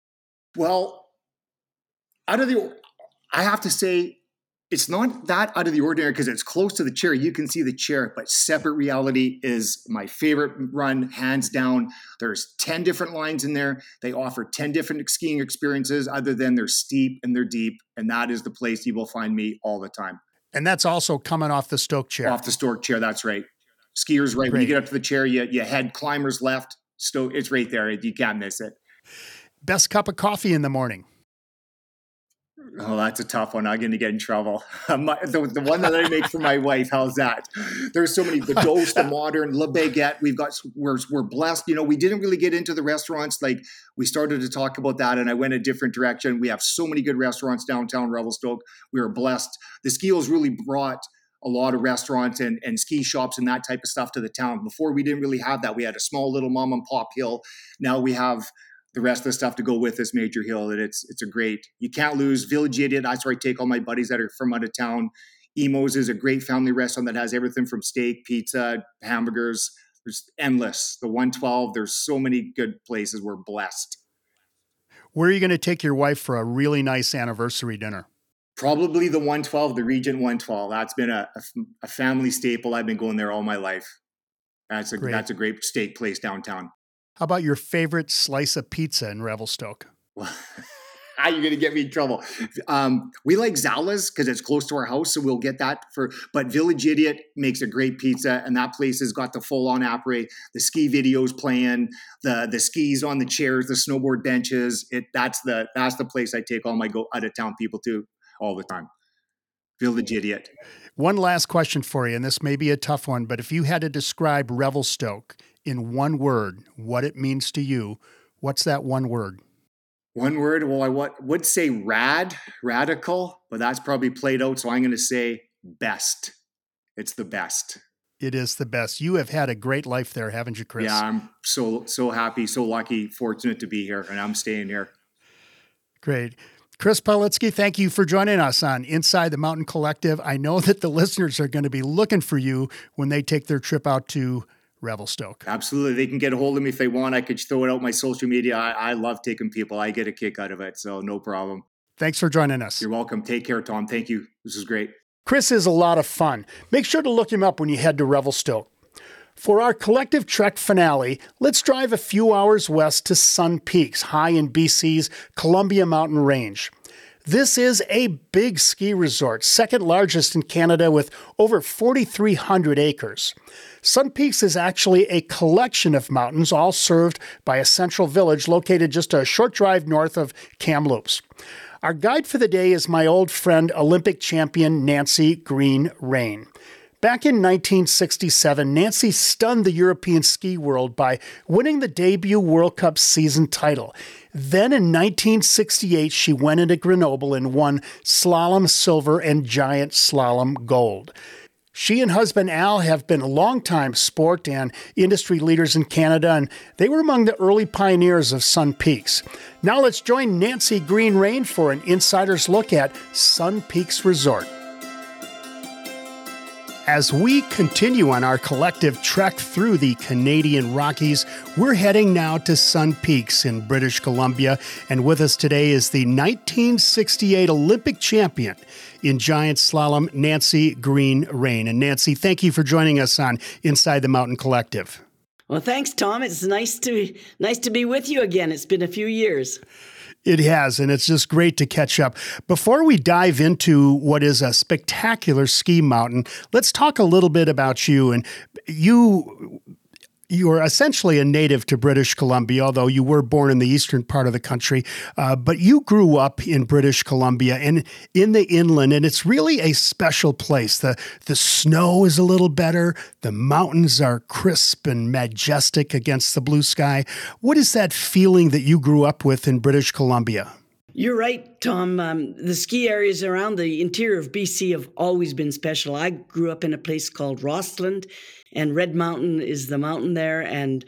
Well, out of the, I have to say, it's not that out of the ordinary because it's close to the chair. You can see the chair, but separate reality is my favorite run, hands down. There's 10 different lines in there. They offer 10 different skiing experiences, other than they're steep and they're deep. And that is the place you will find me all the time. And that's also coming off the Stoke chair. Off the Stoke chair, that's right. Skiers right. Great. When you get up to the chair, you, you head climbers left. Stoke, it's right there. You can't miss it. Best cup of coffee in the morning. Oh, that's a tough one. I'm going to get in trouble. the, the one that I make for my wife, how's that? There's so many, the Dose, the Modern, Le Baguette. We've got, we're, we're blessed. You know, we didn't really get into the restaurants. Like we started to talk about that and I went a different direction. We have so many good restaurants downtown Revelstoke. We are blessed. The skills really brought a lot of restaurants and, and ski shops and that type of stuff to the town. Before we didn't really have that. We had a small little mom and pop hill. Now we have the rest of the stuff to go with this major hill. And it's it's a great. You can't lose Village Idiot. That's where I take all my buddies that are from out of town. Emos is a great family restaurant that has everything from steak, pizza, hamburgers. There's endless. The 112. There's so many good places. We're blessed. Where are you going to take your wife for a really nice anniversary dinner? Probably the 112, the Regent 112. That's been a, a, a family staple. I've been going there all my life. That's a great. that's a great steak place downtown. How about your favorite slice of pizza in Revelstoke? How you going to get me in trouble? Um, we like Zala's because it's close to our house, so we'll get that for. But Village Idiot makes a great pizza, and that place has got the full on apres, the ski videos playing, the the skis on the chairs, the snowboard benches. It that's the that's the place I take all my go out of town people to all the time. Village Idiot. One last question for you, and this may be a tough one, but if you had to describe Revelstoke in one word what it means to you, what's that one word? One word? Well, I would say rad, radical, but that's probably played out. So I'm going to say best. It's the best. It is the best. You have had a great life there, haven't you, Chris? Yeah, I'm so so happy, so lucky, fortunate to be here, and I'm staying here. Great. Chris Politsky, thank you for joining us on Inside the Mountain Collective. I know that the listeners are going to be looking for you when they take their trip out to Revelstoke. Absolutely. They can get a hold of me if they want. I could throw it out my social media. I, I love taking people. I get a kick out of it. So no problem. Thanks for joining us. You're welcome. Take care, Tom. Thank you. This is great. Chris is a lot of fun. Make sure to look him up when you head to Revelstoke. For our collective trek finale, let's drive a few hours west to Sun Peaks, high in BC's Columbia Mountain Range. This is a big ski resort, second largest in Canada with over 4,300 acres. Sun Peaks is actually a collection of mountains, all served by a central village located just a short drive north of Kamloops. Our guide for the day is my old friend, Olympic champion Nancy Greene Raine. Back in 1967, Nancy stunned the European ski world by winning the debut World Cup season title. Then in 1968, she went into Grenoble and won slalom silver and giant slalom gold. She and husband Al have been longtime sport and industry leaders in Canada, and they were among the early pioneers of Sun Peaks. Now let's join Nancy Greene Raine for an insider's look at Sun Peaks Resort. As we continue on our collective trek through the Canadian Rockies, we're heading now to Sun Peaks in British Columbia. And with us today is the 1968 Olympic champion in giant slalom, Nancy Greene Raine. And Nancy, thank you for joining us on Inside the Mountain Collective. Well, thanks, Tom. It's nice to nice to be with you again. It's been a few years. It has, and it's just great to catch up. Before we dive into what is a spectacular ski mountain, let's talk a little bit about you. And you you are essentially a native to British Columbia, although you were born in the eastern part of the country. Uh, but you grew up in British Columbia and in the inland, and it's really a special place. The, the snow is a little better, the mountains are crisp and majestic against the blue sky. What is that feeling that you grew up with in British Columbia? You're right, Tom. Um, the ski areas around the interior of BC have always been special. I grew up in a place called Rossland and Red Mountain is the mountain there, and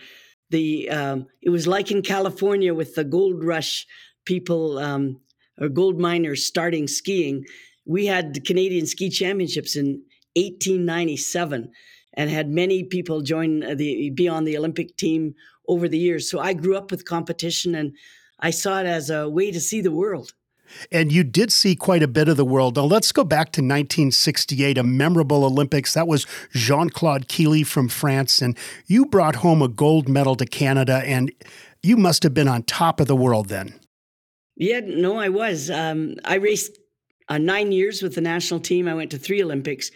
the um, it was like in California with the gold rush people um, or gold miners starting skiing. We had the Canadian Ski Championships in 1897 and had many people join the be on the Olympic team over the years. So I grew up with competition and I saw it as a way to see the world. And you did see quite a bit of the world. Now, let's go back to 1968, a memorable Olympics. That was Jean Claude Killy from France. And you brought home a gold medal to Canada, and you must have been on top of the world then. Yeah, no, I was. Um, I raced uh, nine years with the national team. I went to three Olympics.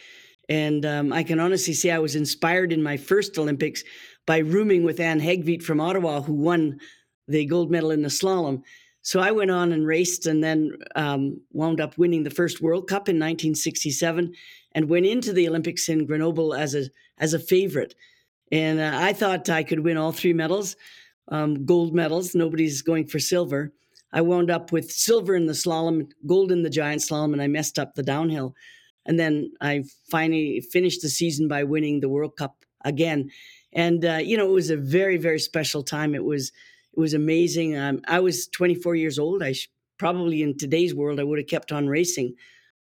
And um, I can honestly say I was inspired in my first Olympics by rooming with Anne Heggtveit from Ottawa, who won the gold medal in the slalom. So I went on and raced and then um, wound up winning the first World Cup in 1967 and went into the Olympics in Grenoble as a, as a favorite. And uh, I thought I could win all three medals, um, gold medals. Nobody's going for silver. I wound up with silver in the slalom, gold in the giant slalom, and I messed up the downhill. And then I finally finished the season by winning the World Cup again. And, uh, you know, it was a very, very special time. It was it was amazing. Um, I was 24 years old. I sh- probably in today's world I would have kept on racing,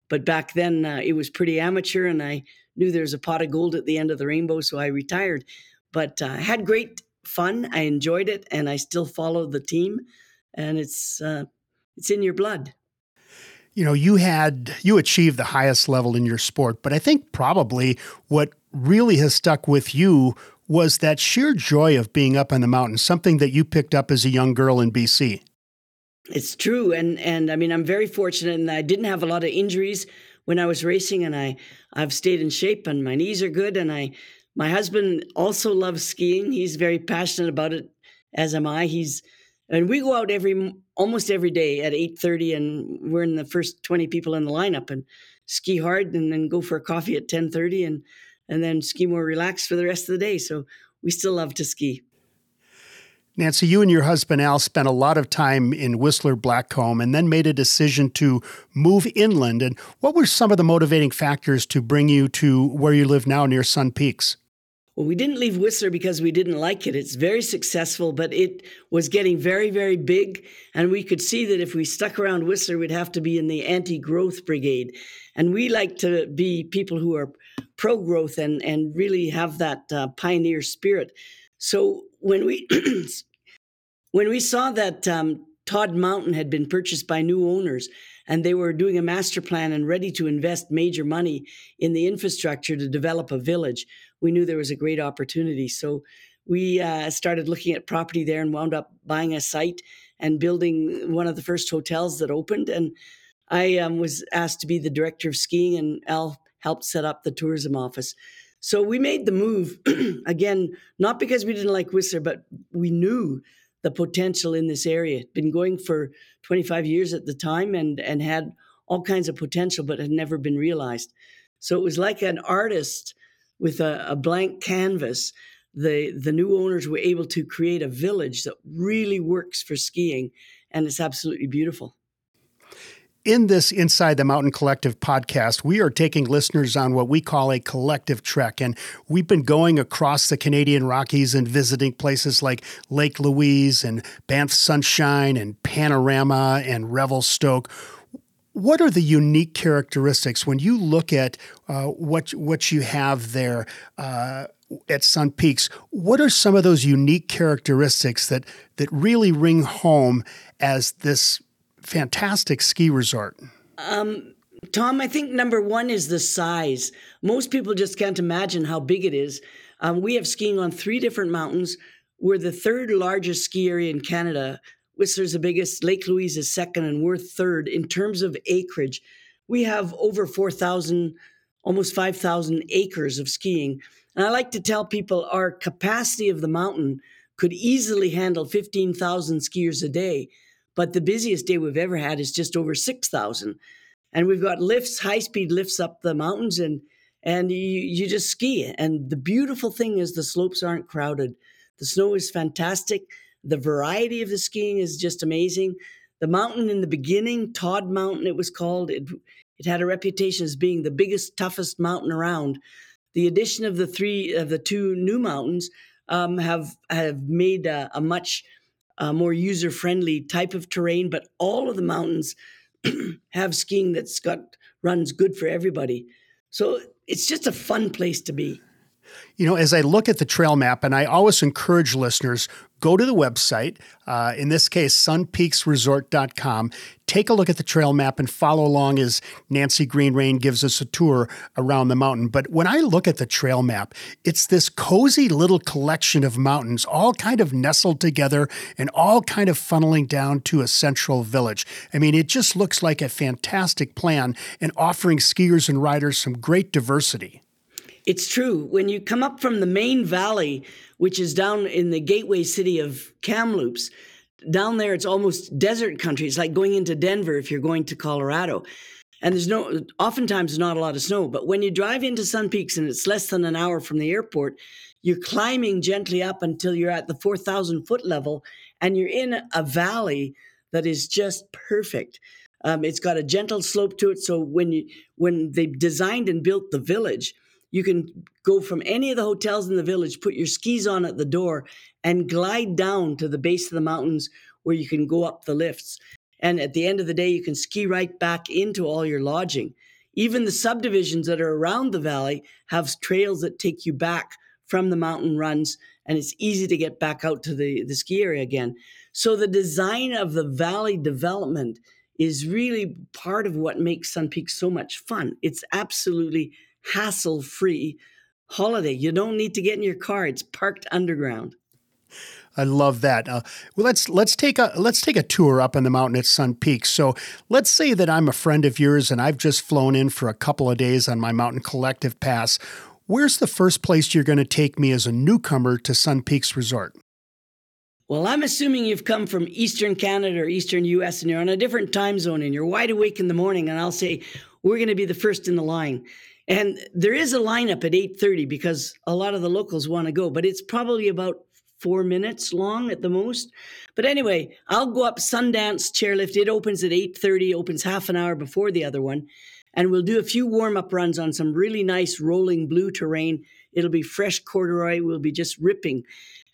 but back then uh, it was pretty amateur, and I knew there was a pot of gold at the end of the rainbow, so I retired. But uh, I had great fun. I enjoyed it, and I still follow the team, and it's uh, it's in your blood. You know, you had you achieved the highest level in your sport, but I think probably what really has stuck with you was that sheer joy of being up on the mountain, something that you picked up as a young girl in BC. It's true, and and I mean I'm very fortunate, and I didn't have a lot of injuries when I was racing, and I I've stayed in shape, and my knees are good, and I my husband also loves skiing. He's very passionate about it, as am I. He's and we go out every almost every day at eight thirty, and we're in the first twenty people in the lineup, and ski hard, and then go for a coffee at ten thirty, and and then ski more relaxed for the rest of the day. So we still love to ski. Nancy, you and your husband Al spent a lot of time in Whistler Blackcomb and then made a decision to move inland. And what were some of the motivating factors to bring you to where you live now near Sun Peaks? Well, we didn't leave Whistler because we didn't like it. It's very successful, but it was getting very, very big. And we could see that if we stuck around Whistler, we'd have to be in the anti growth brigade. And we like to be people who are pro growth and, and really have that uh, pioneer spirit. So when we when we saw that um, Tod Mountain had been purchased by new owners and they were doing a master plan and ready to invest major money in the infrastructure to develop a village, we knew there was a great opportunity. So we uh, started looking at property there and wound up buying a site and building one of the first hotels that opened. And I um, was asked to be the director of skiing, and Al helped set up the tourism office. So we made the move again, not because we didn't like Whistler, but we knew the potential in this area. It'd been going for 25 years at the time and, and had all kinds of potential, but had never been realized. So it was like an artist with a, a blank canvas. The, the new owners were able to create a village that really works for skiing, and it's absolutely beautiful. In this Inside the Mountain Collective podcast, we are taking listeners on what we call a collective trek. And we've been going across the Canadian Rockies and visiting places like Lake Louise and Banff Sunshine and Panorama and Revelstoke. what are the unique characteristics when you look at uh, what what you have there uh, at Sun Peaks? What are some of those unique characteristics that that really ring home as this fantastic ski resort? Um, Tom, I think number one is the size. Most people just can't imagine how big it is. Um, we have skiing on three different mountains. We're the third largest ski area in Canada Whistler's the biggest, Lake Louise is second, and we're third in terms of acreage. We have over 4,000, almost 5,000 acres of skiing. And I like to tell people our capacity of the mountain could easily handle 15,000 skiers a day. But the busiest day we've ever had is just over 6,000. And we've got lifts, high speed lifts up the mountains, and and you, you just ski. And the beautiful thing is the slopes aren't crowded. The snow is fantastic. The variety of the skiing is just amazing. The mountain in the beginning, Tod Mountain, it was called, it, it had a reputation as being the biggest, toughest mountain around. The addition of the three of the two new mountains um, have have made a, a much uh, more user friendly type of terrain. But all of the mountains have skiing that's got runs good for everybody. So it's just a fun place to be. You know, as I look at the trail map, and I always encourage listeners go to the website, uh, in this case, sunpeaksresort.com, take a look at the trail map and follow along as Nancy Greene-Raine gives us a tour around the mountain. But when I look at the trail map, it's this cozy little collection of mountains, all kind of nestled together and all kind of funneling down to a central village. I mean, it just looks like a fantastic plan and offering skiers and riders some great diversity. It's true. When you come up from the main valley, which is down in the gateway city of Kamloops, down there it's almost desert country. It's like going into Denver if you're going to Colorado. And there's no, oftentimes, not a lot of snow. But when you drive into Sun Peaks and it's less than an hour from the airport, you're climbing gently up until you're at the 4,000 foot level and you're in a valley that is just perfect. Um, it's got a gentle slope to it. So when you when they designed and built the village, you can go from any of the hotels in the village, put your skis on at the door, and glide down to the base of the mountains where you can go up the lifts. And at the end of the day, you can ski right back into all your lodging. Even the subdivisions that are around the valley have trails that take you back from the mountain runs, and it's easy to get back out to the, the ski area again. So, the design of the valley development is really part of what makes Sun Peak so much fun. It's absolutely hassle free holiday. You don't need to get in your car, it's parked underground. I love that. Uh, well, let's let's take a let's take a tour up on the mountain at Sun Peak. So let's say that I'm a friend of yours and I've just flown in for a couple of days on my Mountain Collective Pass. Where's the first place you're going to take me as a newcomer to Sun Peaks Resort? Well, I'm assuming you've come from Eastern Canada or Eastern US and you're on a different time zone and you're wide awake in the morning, and I'll say, we're going to be the first in the line. And there is a lineup at 8:30 because a lot of the locals want to go, but it's probably about 4 minutes long at the most. But anyway, I'll go up Sundance chairlift. It opens at 8:30, opens half an hour before the other one, and we'll do a few warm-up runs on some really nice rolling blue terrain. It'll be fresh corduroy. We'll be just ripping.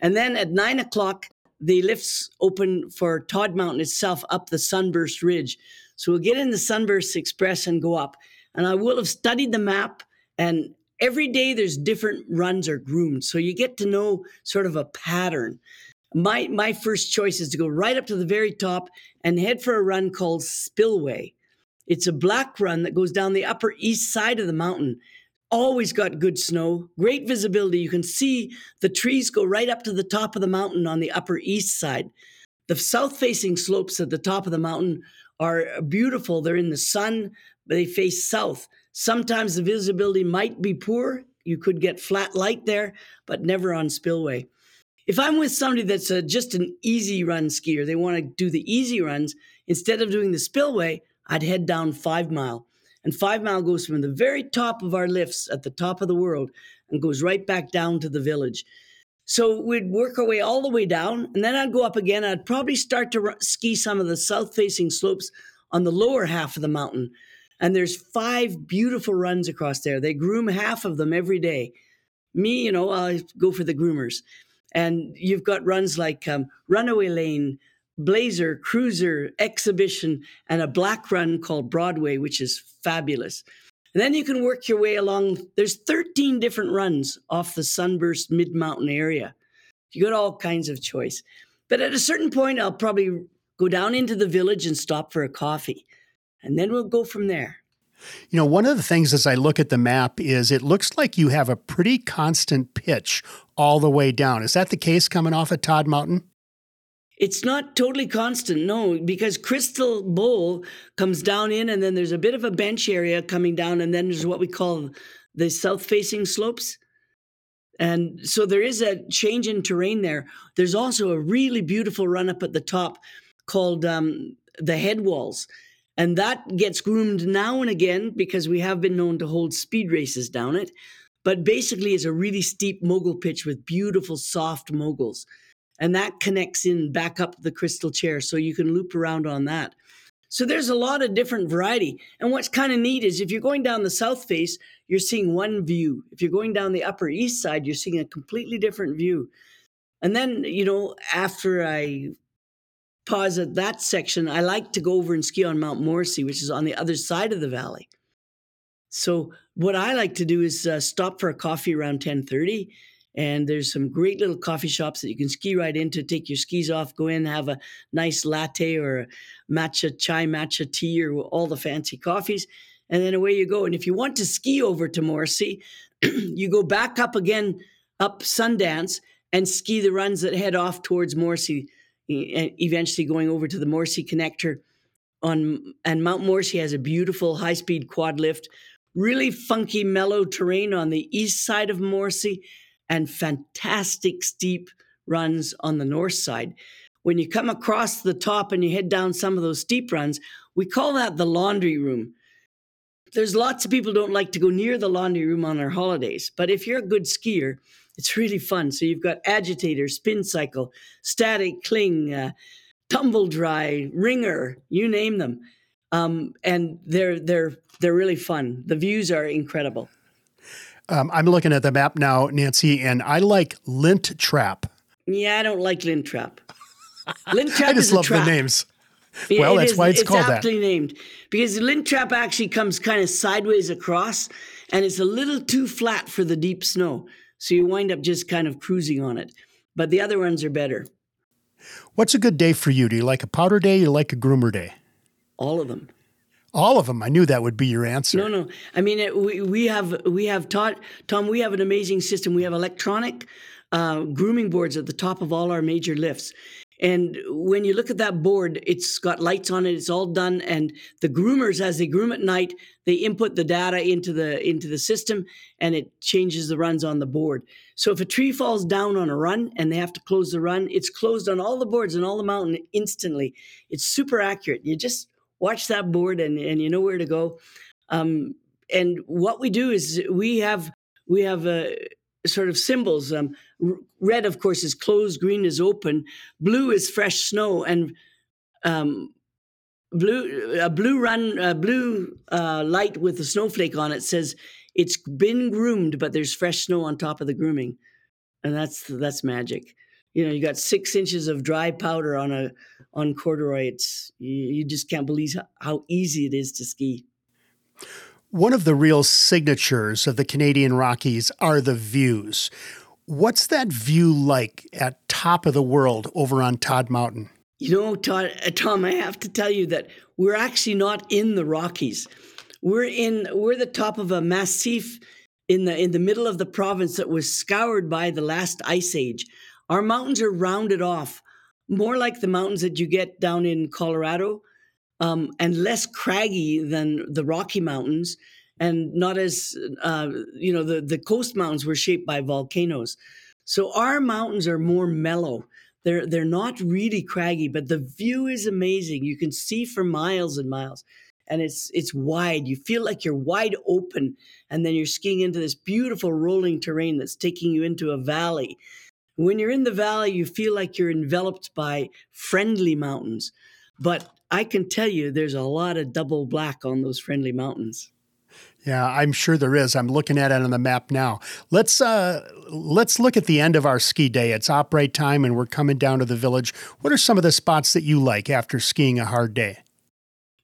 And then at nine o'clock, the lifts open for Tod Mountain itself up the Sunburst Ridge. So we'll get in the Sunburst Express and go up and I will have studied the map and every day there's different runs are groomed. So you get to know sort of a pattern. My my first choice is to go right up to the very top and head for a run called Spillway. It's a black run that goes down the upper east side of the mountain. Always got good snow, great visibility. You can see the trees go right up to the top of the mountain on the upper east side. The south facing slopes at the top of the mountain are beautiful. They're in the sun, they face south. Sometimes the visibility might be poor. You could get flat light there, but never on spillway. If I'm with somebody that's a, just an easy run skier, they want to do the easy runs, instead of doing the spillway, I'd head down Five Mile. And Five Mile goes from the very top of our lifts at the top of the world and goes right back down to the village. So we'd work our way all the way down, and then I'd go up again. I'd probably start to ski some of the south facing slopes on the lower half of the mountain and there's five beautiful runs across there. They groom half of them every day. Me, you know, I go for the groomers. And you've got runs like um, Runaway Lane, Blazer, Cruiser, Exhibition, and a black run called Broadway, which is fabulous. And then you can work your way along. There's 13 different runs off the Sunburst Mid Mountain area. You got all kinds of choice. But at a certain point, I'll probably go down into the village and stop for a coffee. And then we'll go from there. You know, one of the things as I look at the map is it looks like you have a pretty constant pitch all the way down. Is that the case coming off of Tod Mountain? It's not totally constant, no, because Crystal Bowl comes down in, and then there's a bit of a bench area coming down, and then there's what we call the south facing slopes. And so there is a change in terrain there. There's also a really beautiful run up at the top called um, the head walls. And that gets groomed now and again because we have been known to hold speed races down it. But basically, it's a really steep mogul pitch with beautiful, soft moguls. And that connects in back up the crystal chair. So you can loop around on that. So there's a lot of different variety. And what's kind of neat is if you're going down the south face, you're seeing one view. If you're going down the upper east side, you're seeing a completely different view. And then, you know, after I pause at that section, I like to go over and ski on Mount Morrissey, which is on the other side of the valley. So what I like to do is uh, stop for a coffee around 1030 and there's some great little coffee shops that you can ski right into, take your skis off, go in, have a nice latte or a matcha chai matcha tea or all the fancy coffees, and then away you go. And if you want to ski over to Morrissey, you go back up again up Sundance and ski the runs that head off towards Morrissey eventually going over to the Morrissey connector on and Mount Morrissey has a beautiful high-speed quad lift, really funky mellow terrain on the east side of Morrissey and fantastic steep runs on the north side. When you come across the top and you head down some of those steep runs, we call that the laundry room. There's lots of people don't like to go near the laundry room on their holidays, but if you're a good skier, it's really fun. So you've got agitator, spin cycle, static cling, uh, tumble dry, wringer, you name them, um, and they're they're they're really fun. The views are incredible. Um, I'm looking at the map now, Nancy, and I like Lint Trap. Yeah, I don't like Lint Trap. Lint Trap I just love the names. Yeah, well, that's is, why it's, it's called aptly that. named because Lint Trap actually comes kind of sideways across, and it's a little too flat for the deep snow. So you wind up just kind of cruising on it. But the other ones are better. What's a good day for you? Do you like a powder day? Or you like a groomer day? All of them. All of them. I knew that would be your answer. No, no. I mean, it, we we have we have taught Tom. We have an amazing system. We have electronic uh, grooming boards at the top of all our major lifts, and when you look at that board, it's got lights on it. It's all done, and the groomers, as they groom at night, they input the data into the into the system, and it changes the runs on the board. So if a tree falls down on a run and they have to close the run, it's closed on all the boards and all the mountain instantly. It's super accurate. You just watch that board, and and you know where to go. Um, and what we do is we have we have a sort of symbols. Um, red, of course, is closed. Green is open. Blue is fresh snow, and um, blue a blue run a blue uh, light with a snowflake on it says it's been groomed, but there's fresh snow on top of the grooming, and that's that's magic. You know, you got six inches of dry powder on a on corduroy. It's you, you just can't believe how, how easy it is to ski. One of the real signatures of the Canadian Rockies are the views. What's that view like at top of the world over on Tod Mountain? You know, Todd, uh, Tom, I have to tell you that we're actually not in the Rockies. We're in we're the top of a massif in the in the middle of the province that was scoured by the last ice age. Our mountains are rounded off, more like the mountains that you get down in Colorado um, and less craggy than the Rocky Mountains, and not as uh, you know the the coast mountains were shaped by volcanoes. So our mountains are more mellow. They're they're not really craggy, but the view is amazing. You can see for miles and miles, and it's it's wide. You feel like you're wide open, and then you're skiing into this beautiful rolling terrain that's taking you into a valley. When you're in the valley, you feel like you're enveloped by friendly mountains, but I can tell you there's a lot of double black on those friendly mountains. Yeah, I'm sure there is. I'm looking at it on the map now. Let's uh, let's look at the end of our ski day. It's operate time, and we're coming down to the village. What are some of the spots that you like after skiing a hard day?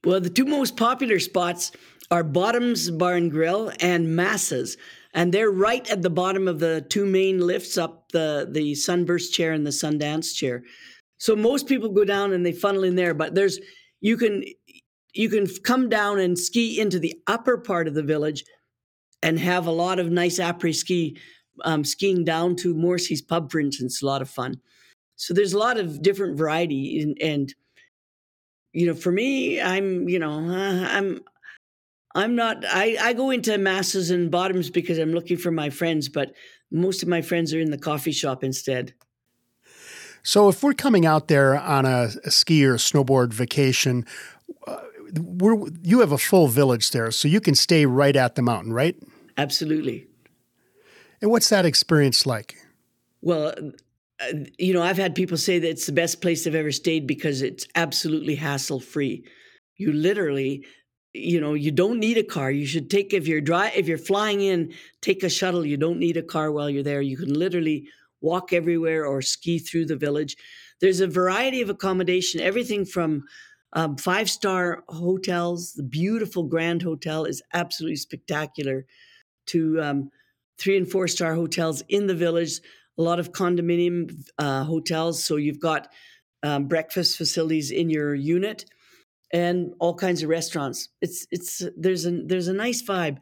Well, the two most popular spots are Bottoms Bar and Grill and Masa's, and they're right at the bottom of the two main lifts up the the Sunburst chair and the Sundance chair. So most people go down and they funnel in there, but there's you can you can come down and ski into the upper part of the village and have a lot of nice après ski um, skiing down to Morrissey's pub, for instance, a lot of fun. So there's a lot of different variety, and, and you know, for me, I'm you know, uh, I'm I'm not. I I go into Masa's and bottoms because I'm looking for my friends, but most of my friends are in the coffee shop instead. So if we're coming out there on a, a ski or snowboard vacation, uh, we're, you have a full village there, so you can stay right at the mountain, right? Absolutely. And what's that experience like? Well, uh, you know, I've had people say that it's the best place they've ever stayed because it's absolutely hassle free. You literally, you know, you don't need a car. You should take if you're dry if you're flying in, take a shuttle. You don't need a car while you're there. You can literally walk everywhere or ski through the village. There's a variety of accommodation, everything from um, five star hotels. The beautiful Grand Hotel is absolutely spectacular. To um, three and four star hotels in the village, a lot of condominium uh, hotels. So you've got um, breakfast facilities in your unit, and all kinds of restaurants. It's it's there's a there's a nice vibe.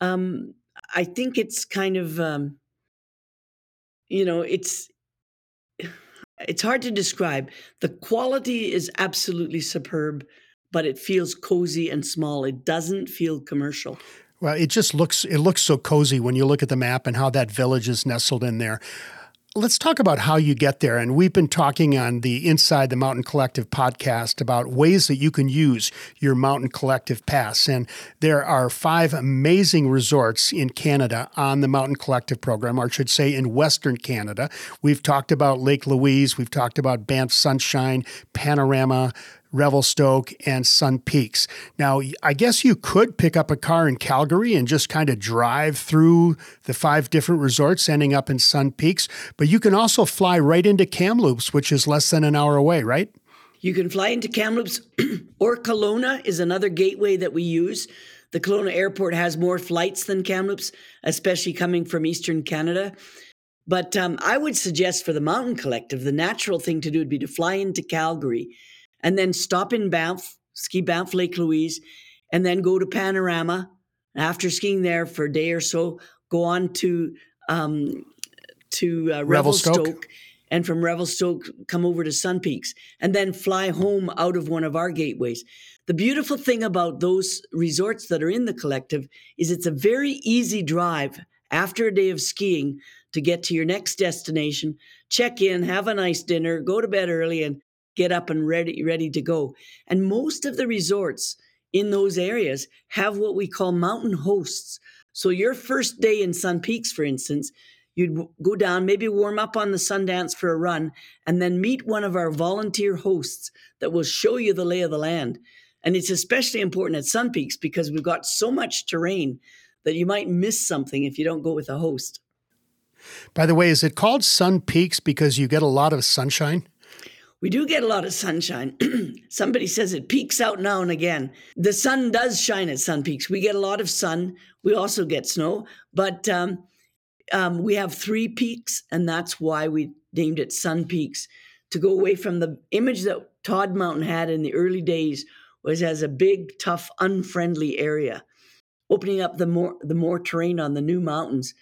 Um, I think it's kind of um, you know it's it's hard to describe. The quality is absolutely superb, but it feels cozy and small. It doesn't feel commercial. Well, it just looks it looks so cozy when you look at the map and how that village is nestled in there. Let's talk about how you get there. And we've been talking on the Inside the Mountain Collective podcast about ways that you can use your Mountain Collective Pass. And there are five amazing resorts in Canada on the Mountain Collective program, or I should say in Western Canada. We've talked about Lake Louise, we've talked about Banff Sunshine, Panorama, Revelstoke, and Sun Peaks. Now, I guess you could pick up a car in Calgary and just kind of drive through the five different resorts, ending up in Sun Peaks, but you can also fly right into Kamloops, which is less than an hour away, right? You can fly into Kamloops, or Kelowna is another gateway that we use. The Kelowna airport has more flights than Kamloops, especially coming from Eastern Canada. But um, I would suggest for the Mountain Collective, the natural thing to do would be to fly into Calgary and then stop in Banff, ski Banff Lake Louise, and then go to Panorama. After skiing there for a day or so, go on to um, to uh, Revelstoke. Revelstoke, and from Revelstoke come over to Sun Peaks, and then fly home out of one of our gateways. The beautiful thing about those resorts that are in the collective is it's a very easy drive after a day of skiing to get to your next destination, check in, have a nice dinner, go to bed early, and get up and ready ready to go. And most of the resorts in those areas have what we call mountain hosts. So your first day in Sun Peaks, for instance, you'd go down, maybe warm up on the Sundance for a run, and then meet one of our volunteer hosts that will show you the lay of the land. And it's especially important at Sun Peaks because we've got so much terrain that you might miss something if you don't go with a host. By the way, is it called Sun Peaks because you get a lot of sunshine? We do get a lot of sunshine. Somebody says it peaks out now and again. The sun does shine at Sun Peaks. We get a lot of sun. We also get snow, but um, um, we have three peaks, and that's why we named it Sun Peaks to go away from the image that Tod Mountain had in the early days was as a big, tough, unfriendly area. Opening up the more the more terrain on the new mountains,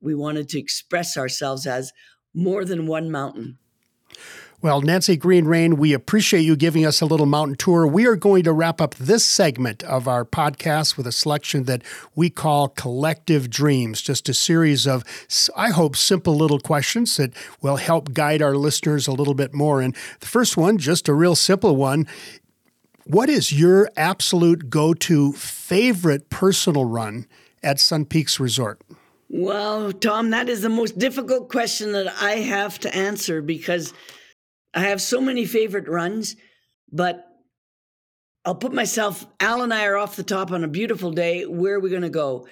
we wanted to express ourselves as more than one mountain. Well, Nancy Greene Raine, we appreciate you giving us a little mountain tour. We are going to wrap up this segment of our podcast with a selection that we call Collective Dreams, just a series of, I hope, simple little questions that will help guide our listeners a little bit more. And the first one, just a real simple one. What is your absolute go to favorite personal run at Sun Peaks Resort? Well, Tom, that is the most difficult question that I have to answer because I have so many favorite runs, but I'll put myself, Al and I are off the top on a beautiful day. Where are we going to go?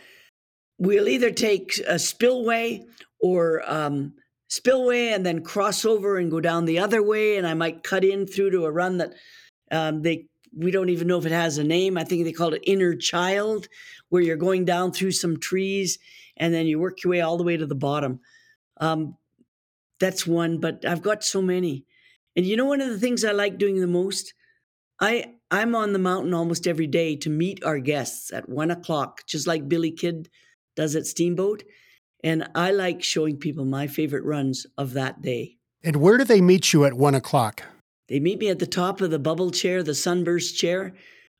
We'll either take a spillway or um, spillway and then cross over and go down the other way. And I might cut in through to a run that um, they we don't even know if it has a name. I think they call it Inner Child, where you're going down through some trees and then you work your way all the way to the bottom. Um, that's one, but I've got so many. And you know, one of the things I like doing the most, I I'm on the mountain almost every day to meet our guests at one o'clock, just like Billy Kidd does at Steamboat. And I like showing people my favorite runs of that day. And where do they meet you at one o'clock? They meet me at the top of the bubble chair, the sunburst chair,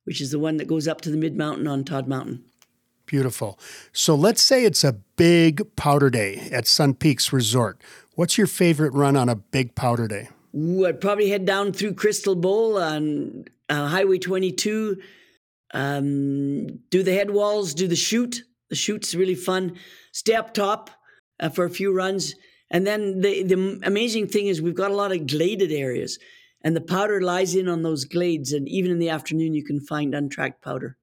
which is the one that goes up to the mid mountain on Tod Mountain. Beautiful. So let's say it's a big powder day at Sun Peaks Resort. What's your favorite run on a big powder day? I'd probably head down through Crystal Bowl on uh, Highway 22, um, do the head walls, do the chute. The chute's really fun. Stay up top uh, for a few runs. And then the, the amazing thing is we've got a lot of gladed areas, and the powder lies in on those glades. And even in the afternoon, you can find untracked powder.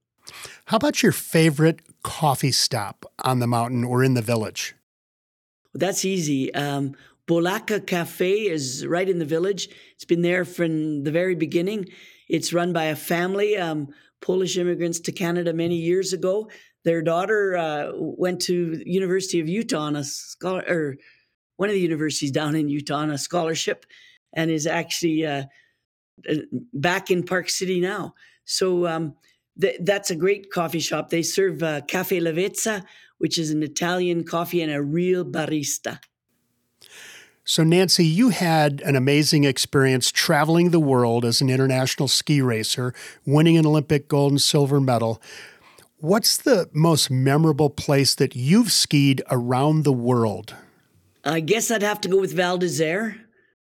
How about your favorite coffee stop on the mountain or in the village? Well, that's easy. Um, Bolacco Cafe is right in the village. It's been there from the very beginning. It's run by a family, um, Polish immigrants to Canada many years ago. Their daughter uh, went to University of Utah on a scholar, or one of the universities down in Utah on a scholarship, and is actually uh, uh back in Park City now. So um, th- that's a great coffee shop. They serve uh, Cafe Lavazza, which is an Italian coffee and a real barista. So, Nancy, you had an amazing experience traveling the world as an international ski racer, winning an Olympic gold and silver medal. What's the most memorable place that you've skied around the world? I guess I'd have to go with Val d'Isere.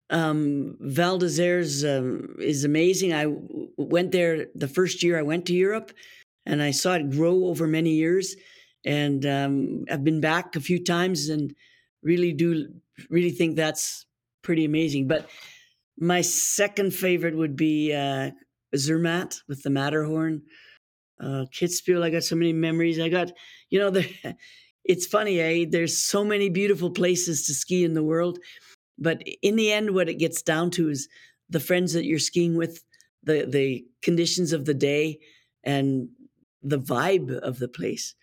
Um, Val d'Isere's um, is amazing. I w- went there the first year I went to Europe, and I saw it grow over many years. And um, I've been back a few times, and really do really think that's pretty amazing. But my second favorite would be uh, Zermatt with the Matterhorn. Uh, Kitzbühel, I got so many memories. I got, you know, the, it's funny, eh? There's so many beautiful places to ski in the world. But in the end, what it gets down to is the friends that you're skiing with, the, the conditions of the day, and the vibe of the place.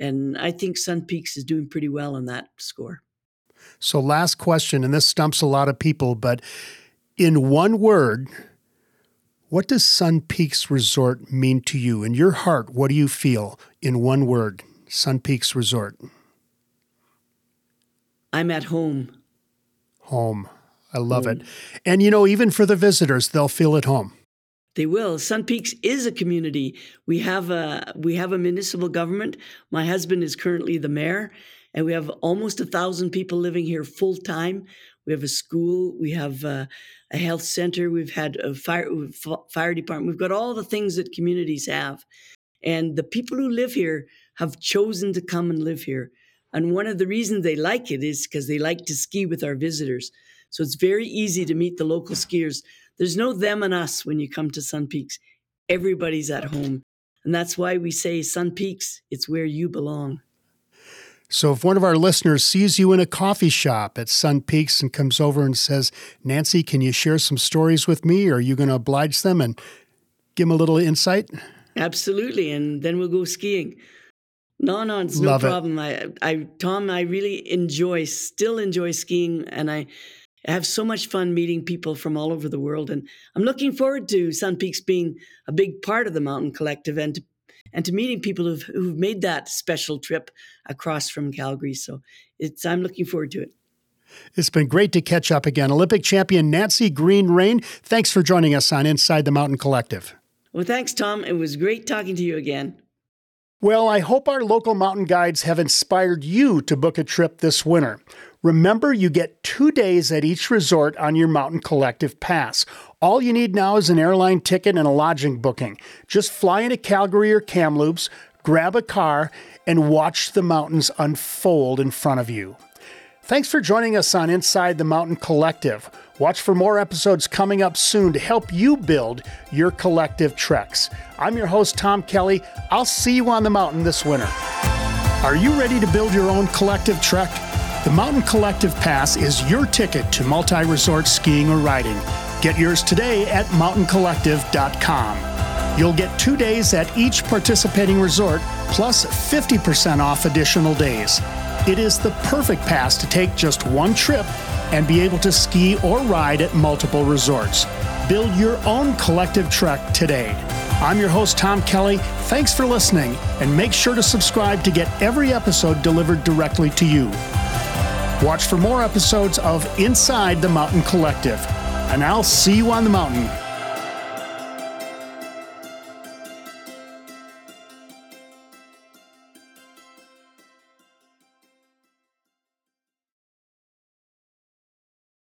And I think Sun Peaks is doing pretty well on that score. So, last question, and this stumps a lot of people, but in one word, what does Sun Peaks Resort mean to you? In your heart, what do you feel in one word, Sun Peaks Resort? I'm at home. Home. I love home. it. And you know, even for the visitors, they'll feel at home. They will. Sun Peaks is a community. We have a we have a municipal government. My husband is currently the mayor, and we have almost a thousand people living here full time. We have a school, we have a, a health center, we've had a fire fire department. We've got all the things that communities have, and the people who live here have chosen to come and live here. And one of the reasons they like it is because they like to ski with our visitors. So it's very easy to meet the local skiers. There's no them and us when you come to Sun Peaks. Everybody's at home. And that's why we say Sun Peaks, it's where you belong. So if one of our listeners sees you in a coffee shop at Sun Peaks and comes over and says, Nancy, can you share some stories with me? Are you going to oblige them and give them a little insight? Absolutely. And then we'll go skiing. No, no, it's no Love problem. It. I, I, Tom, I really enjoy, still enjoy skiing, and I have so much fun meeting people from all over the world. And I'm looking forward to Sun Peaks being a big part of the Mountain Collective and to and to meeting people who've, who've made that special trip across from Calgary. So it's I'm looking forward to it. It's been great to catch up again. Olympic champion Nancy Greene Raine, thanks for joining us on Inside the Mountain Collective. Well, thanks, Tom. It was great talking to you again. Well, I hope our local mountain guides have inspired you to book a trip this winter. Remember, you get two days at each resort on your Mountain Collective Pass. All you need now is an airline ticket and a lodging booking. Just fly into Calgary or Kamloops, grab a car, and watch the mountains unfold in front of you. Thanks for joining us on Inside the Mountain Collective. Watch for more episodes coming up soon to help you build your collective treks. I'm your host, Tom Kelly. I'll see you on the mountain this winter. Are you ready to build your own collective trek? The Mountain Collective Pass is your ticket to multi resort skiing or riding. Get yours today at mountaincollective.com. You'll get two days at each participating resort plus 50% off additional days. It is the perfect pass to take just one trip and be able to ski or ride at multiple resorts. Build your own collective trek today. I'm your host, Tom Kelly. Thanks for listening, and make sure to subscribe to get every episode delivered directly to you. Watch for more episodes of Inside the Mountain Collective, and I'll see you on the mountain.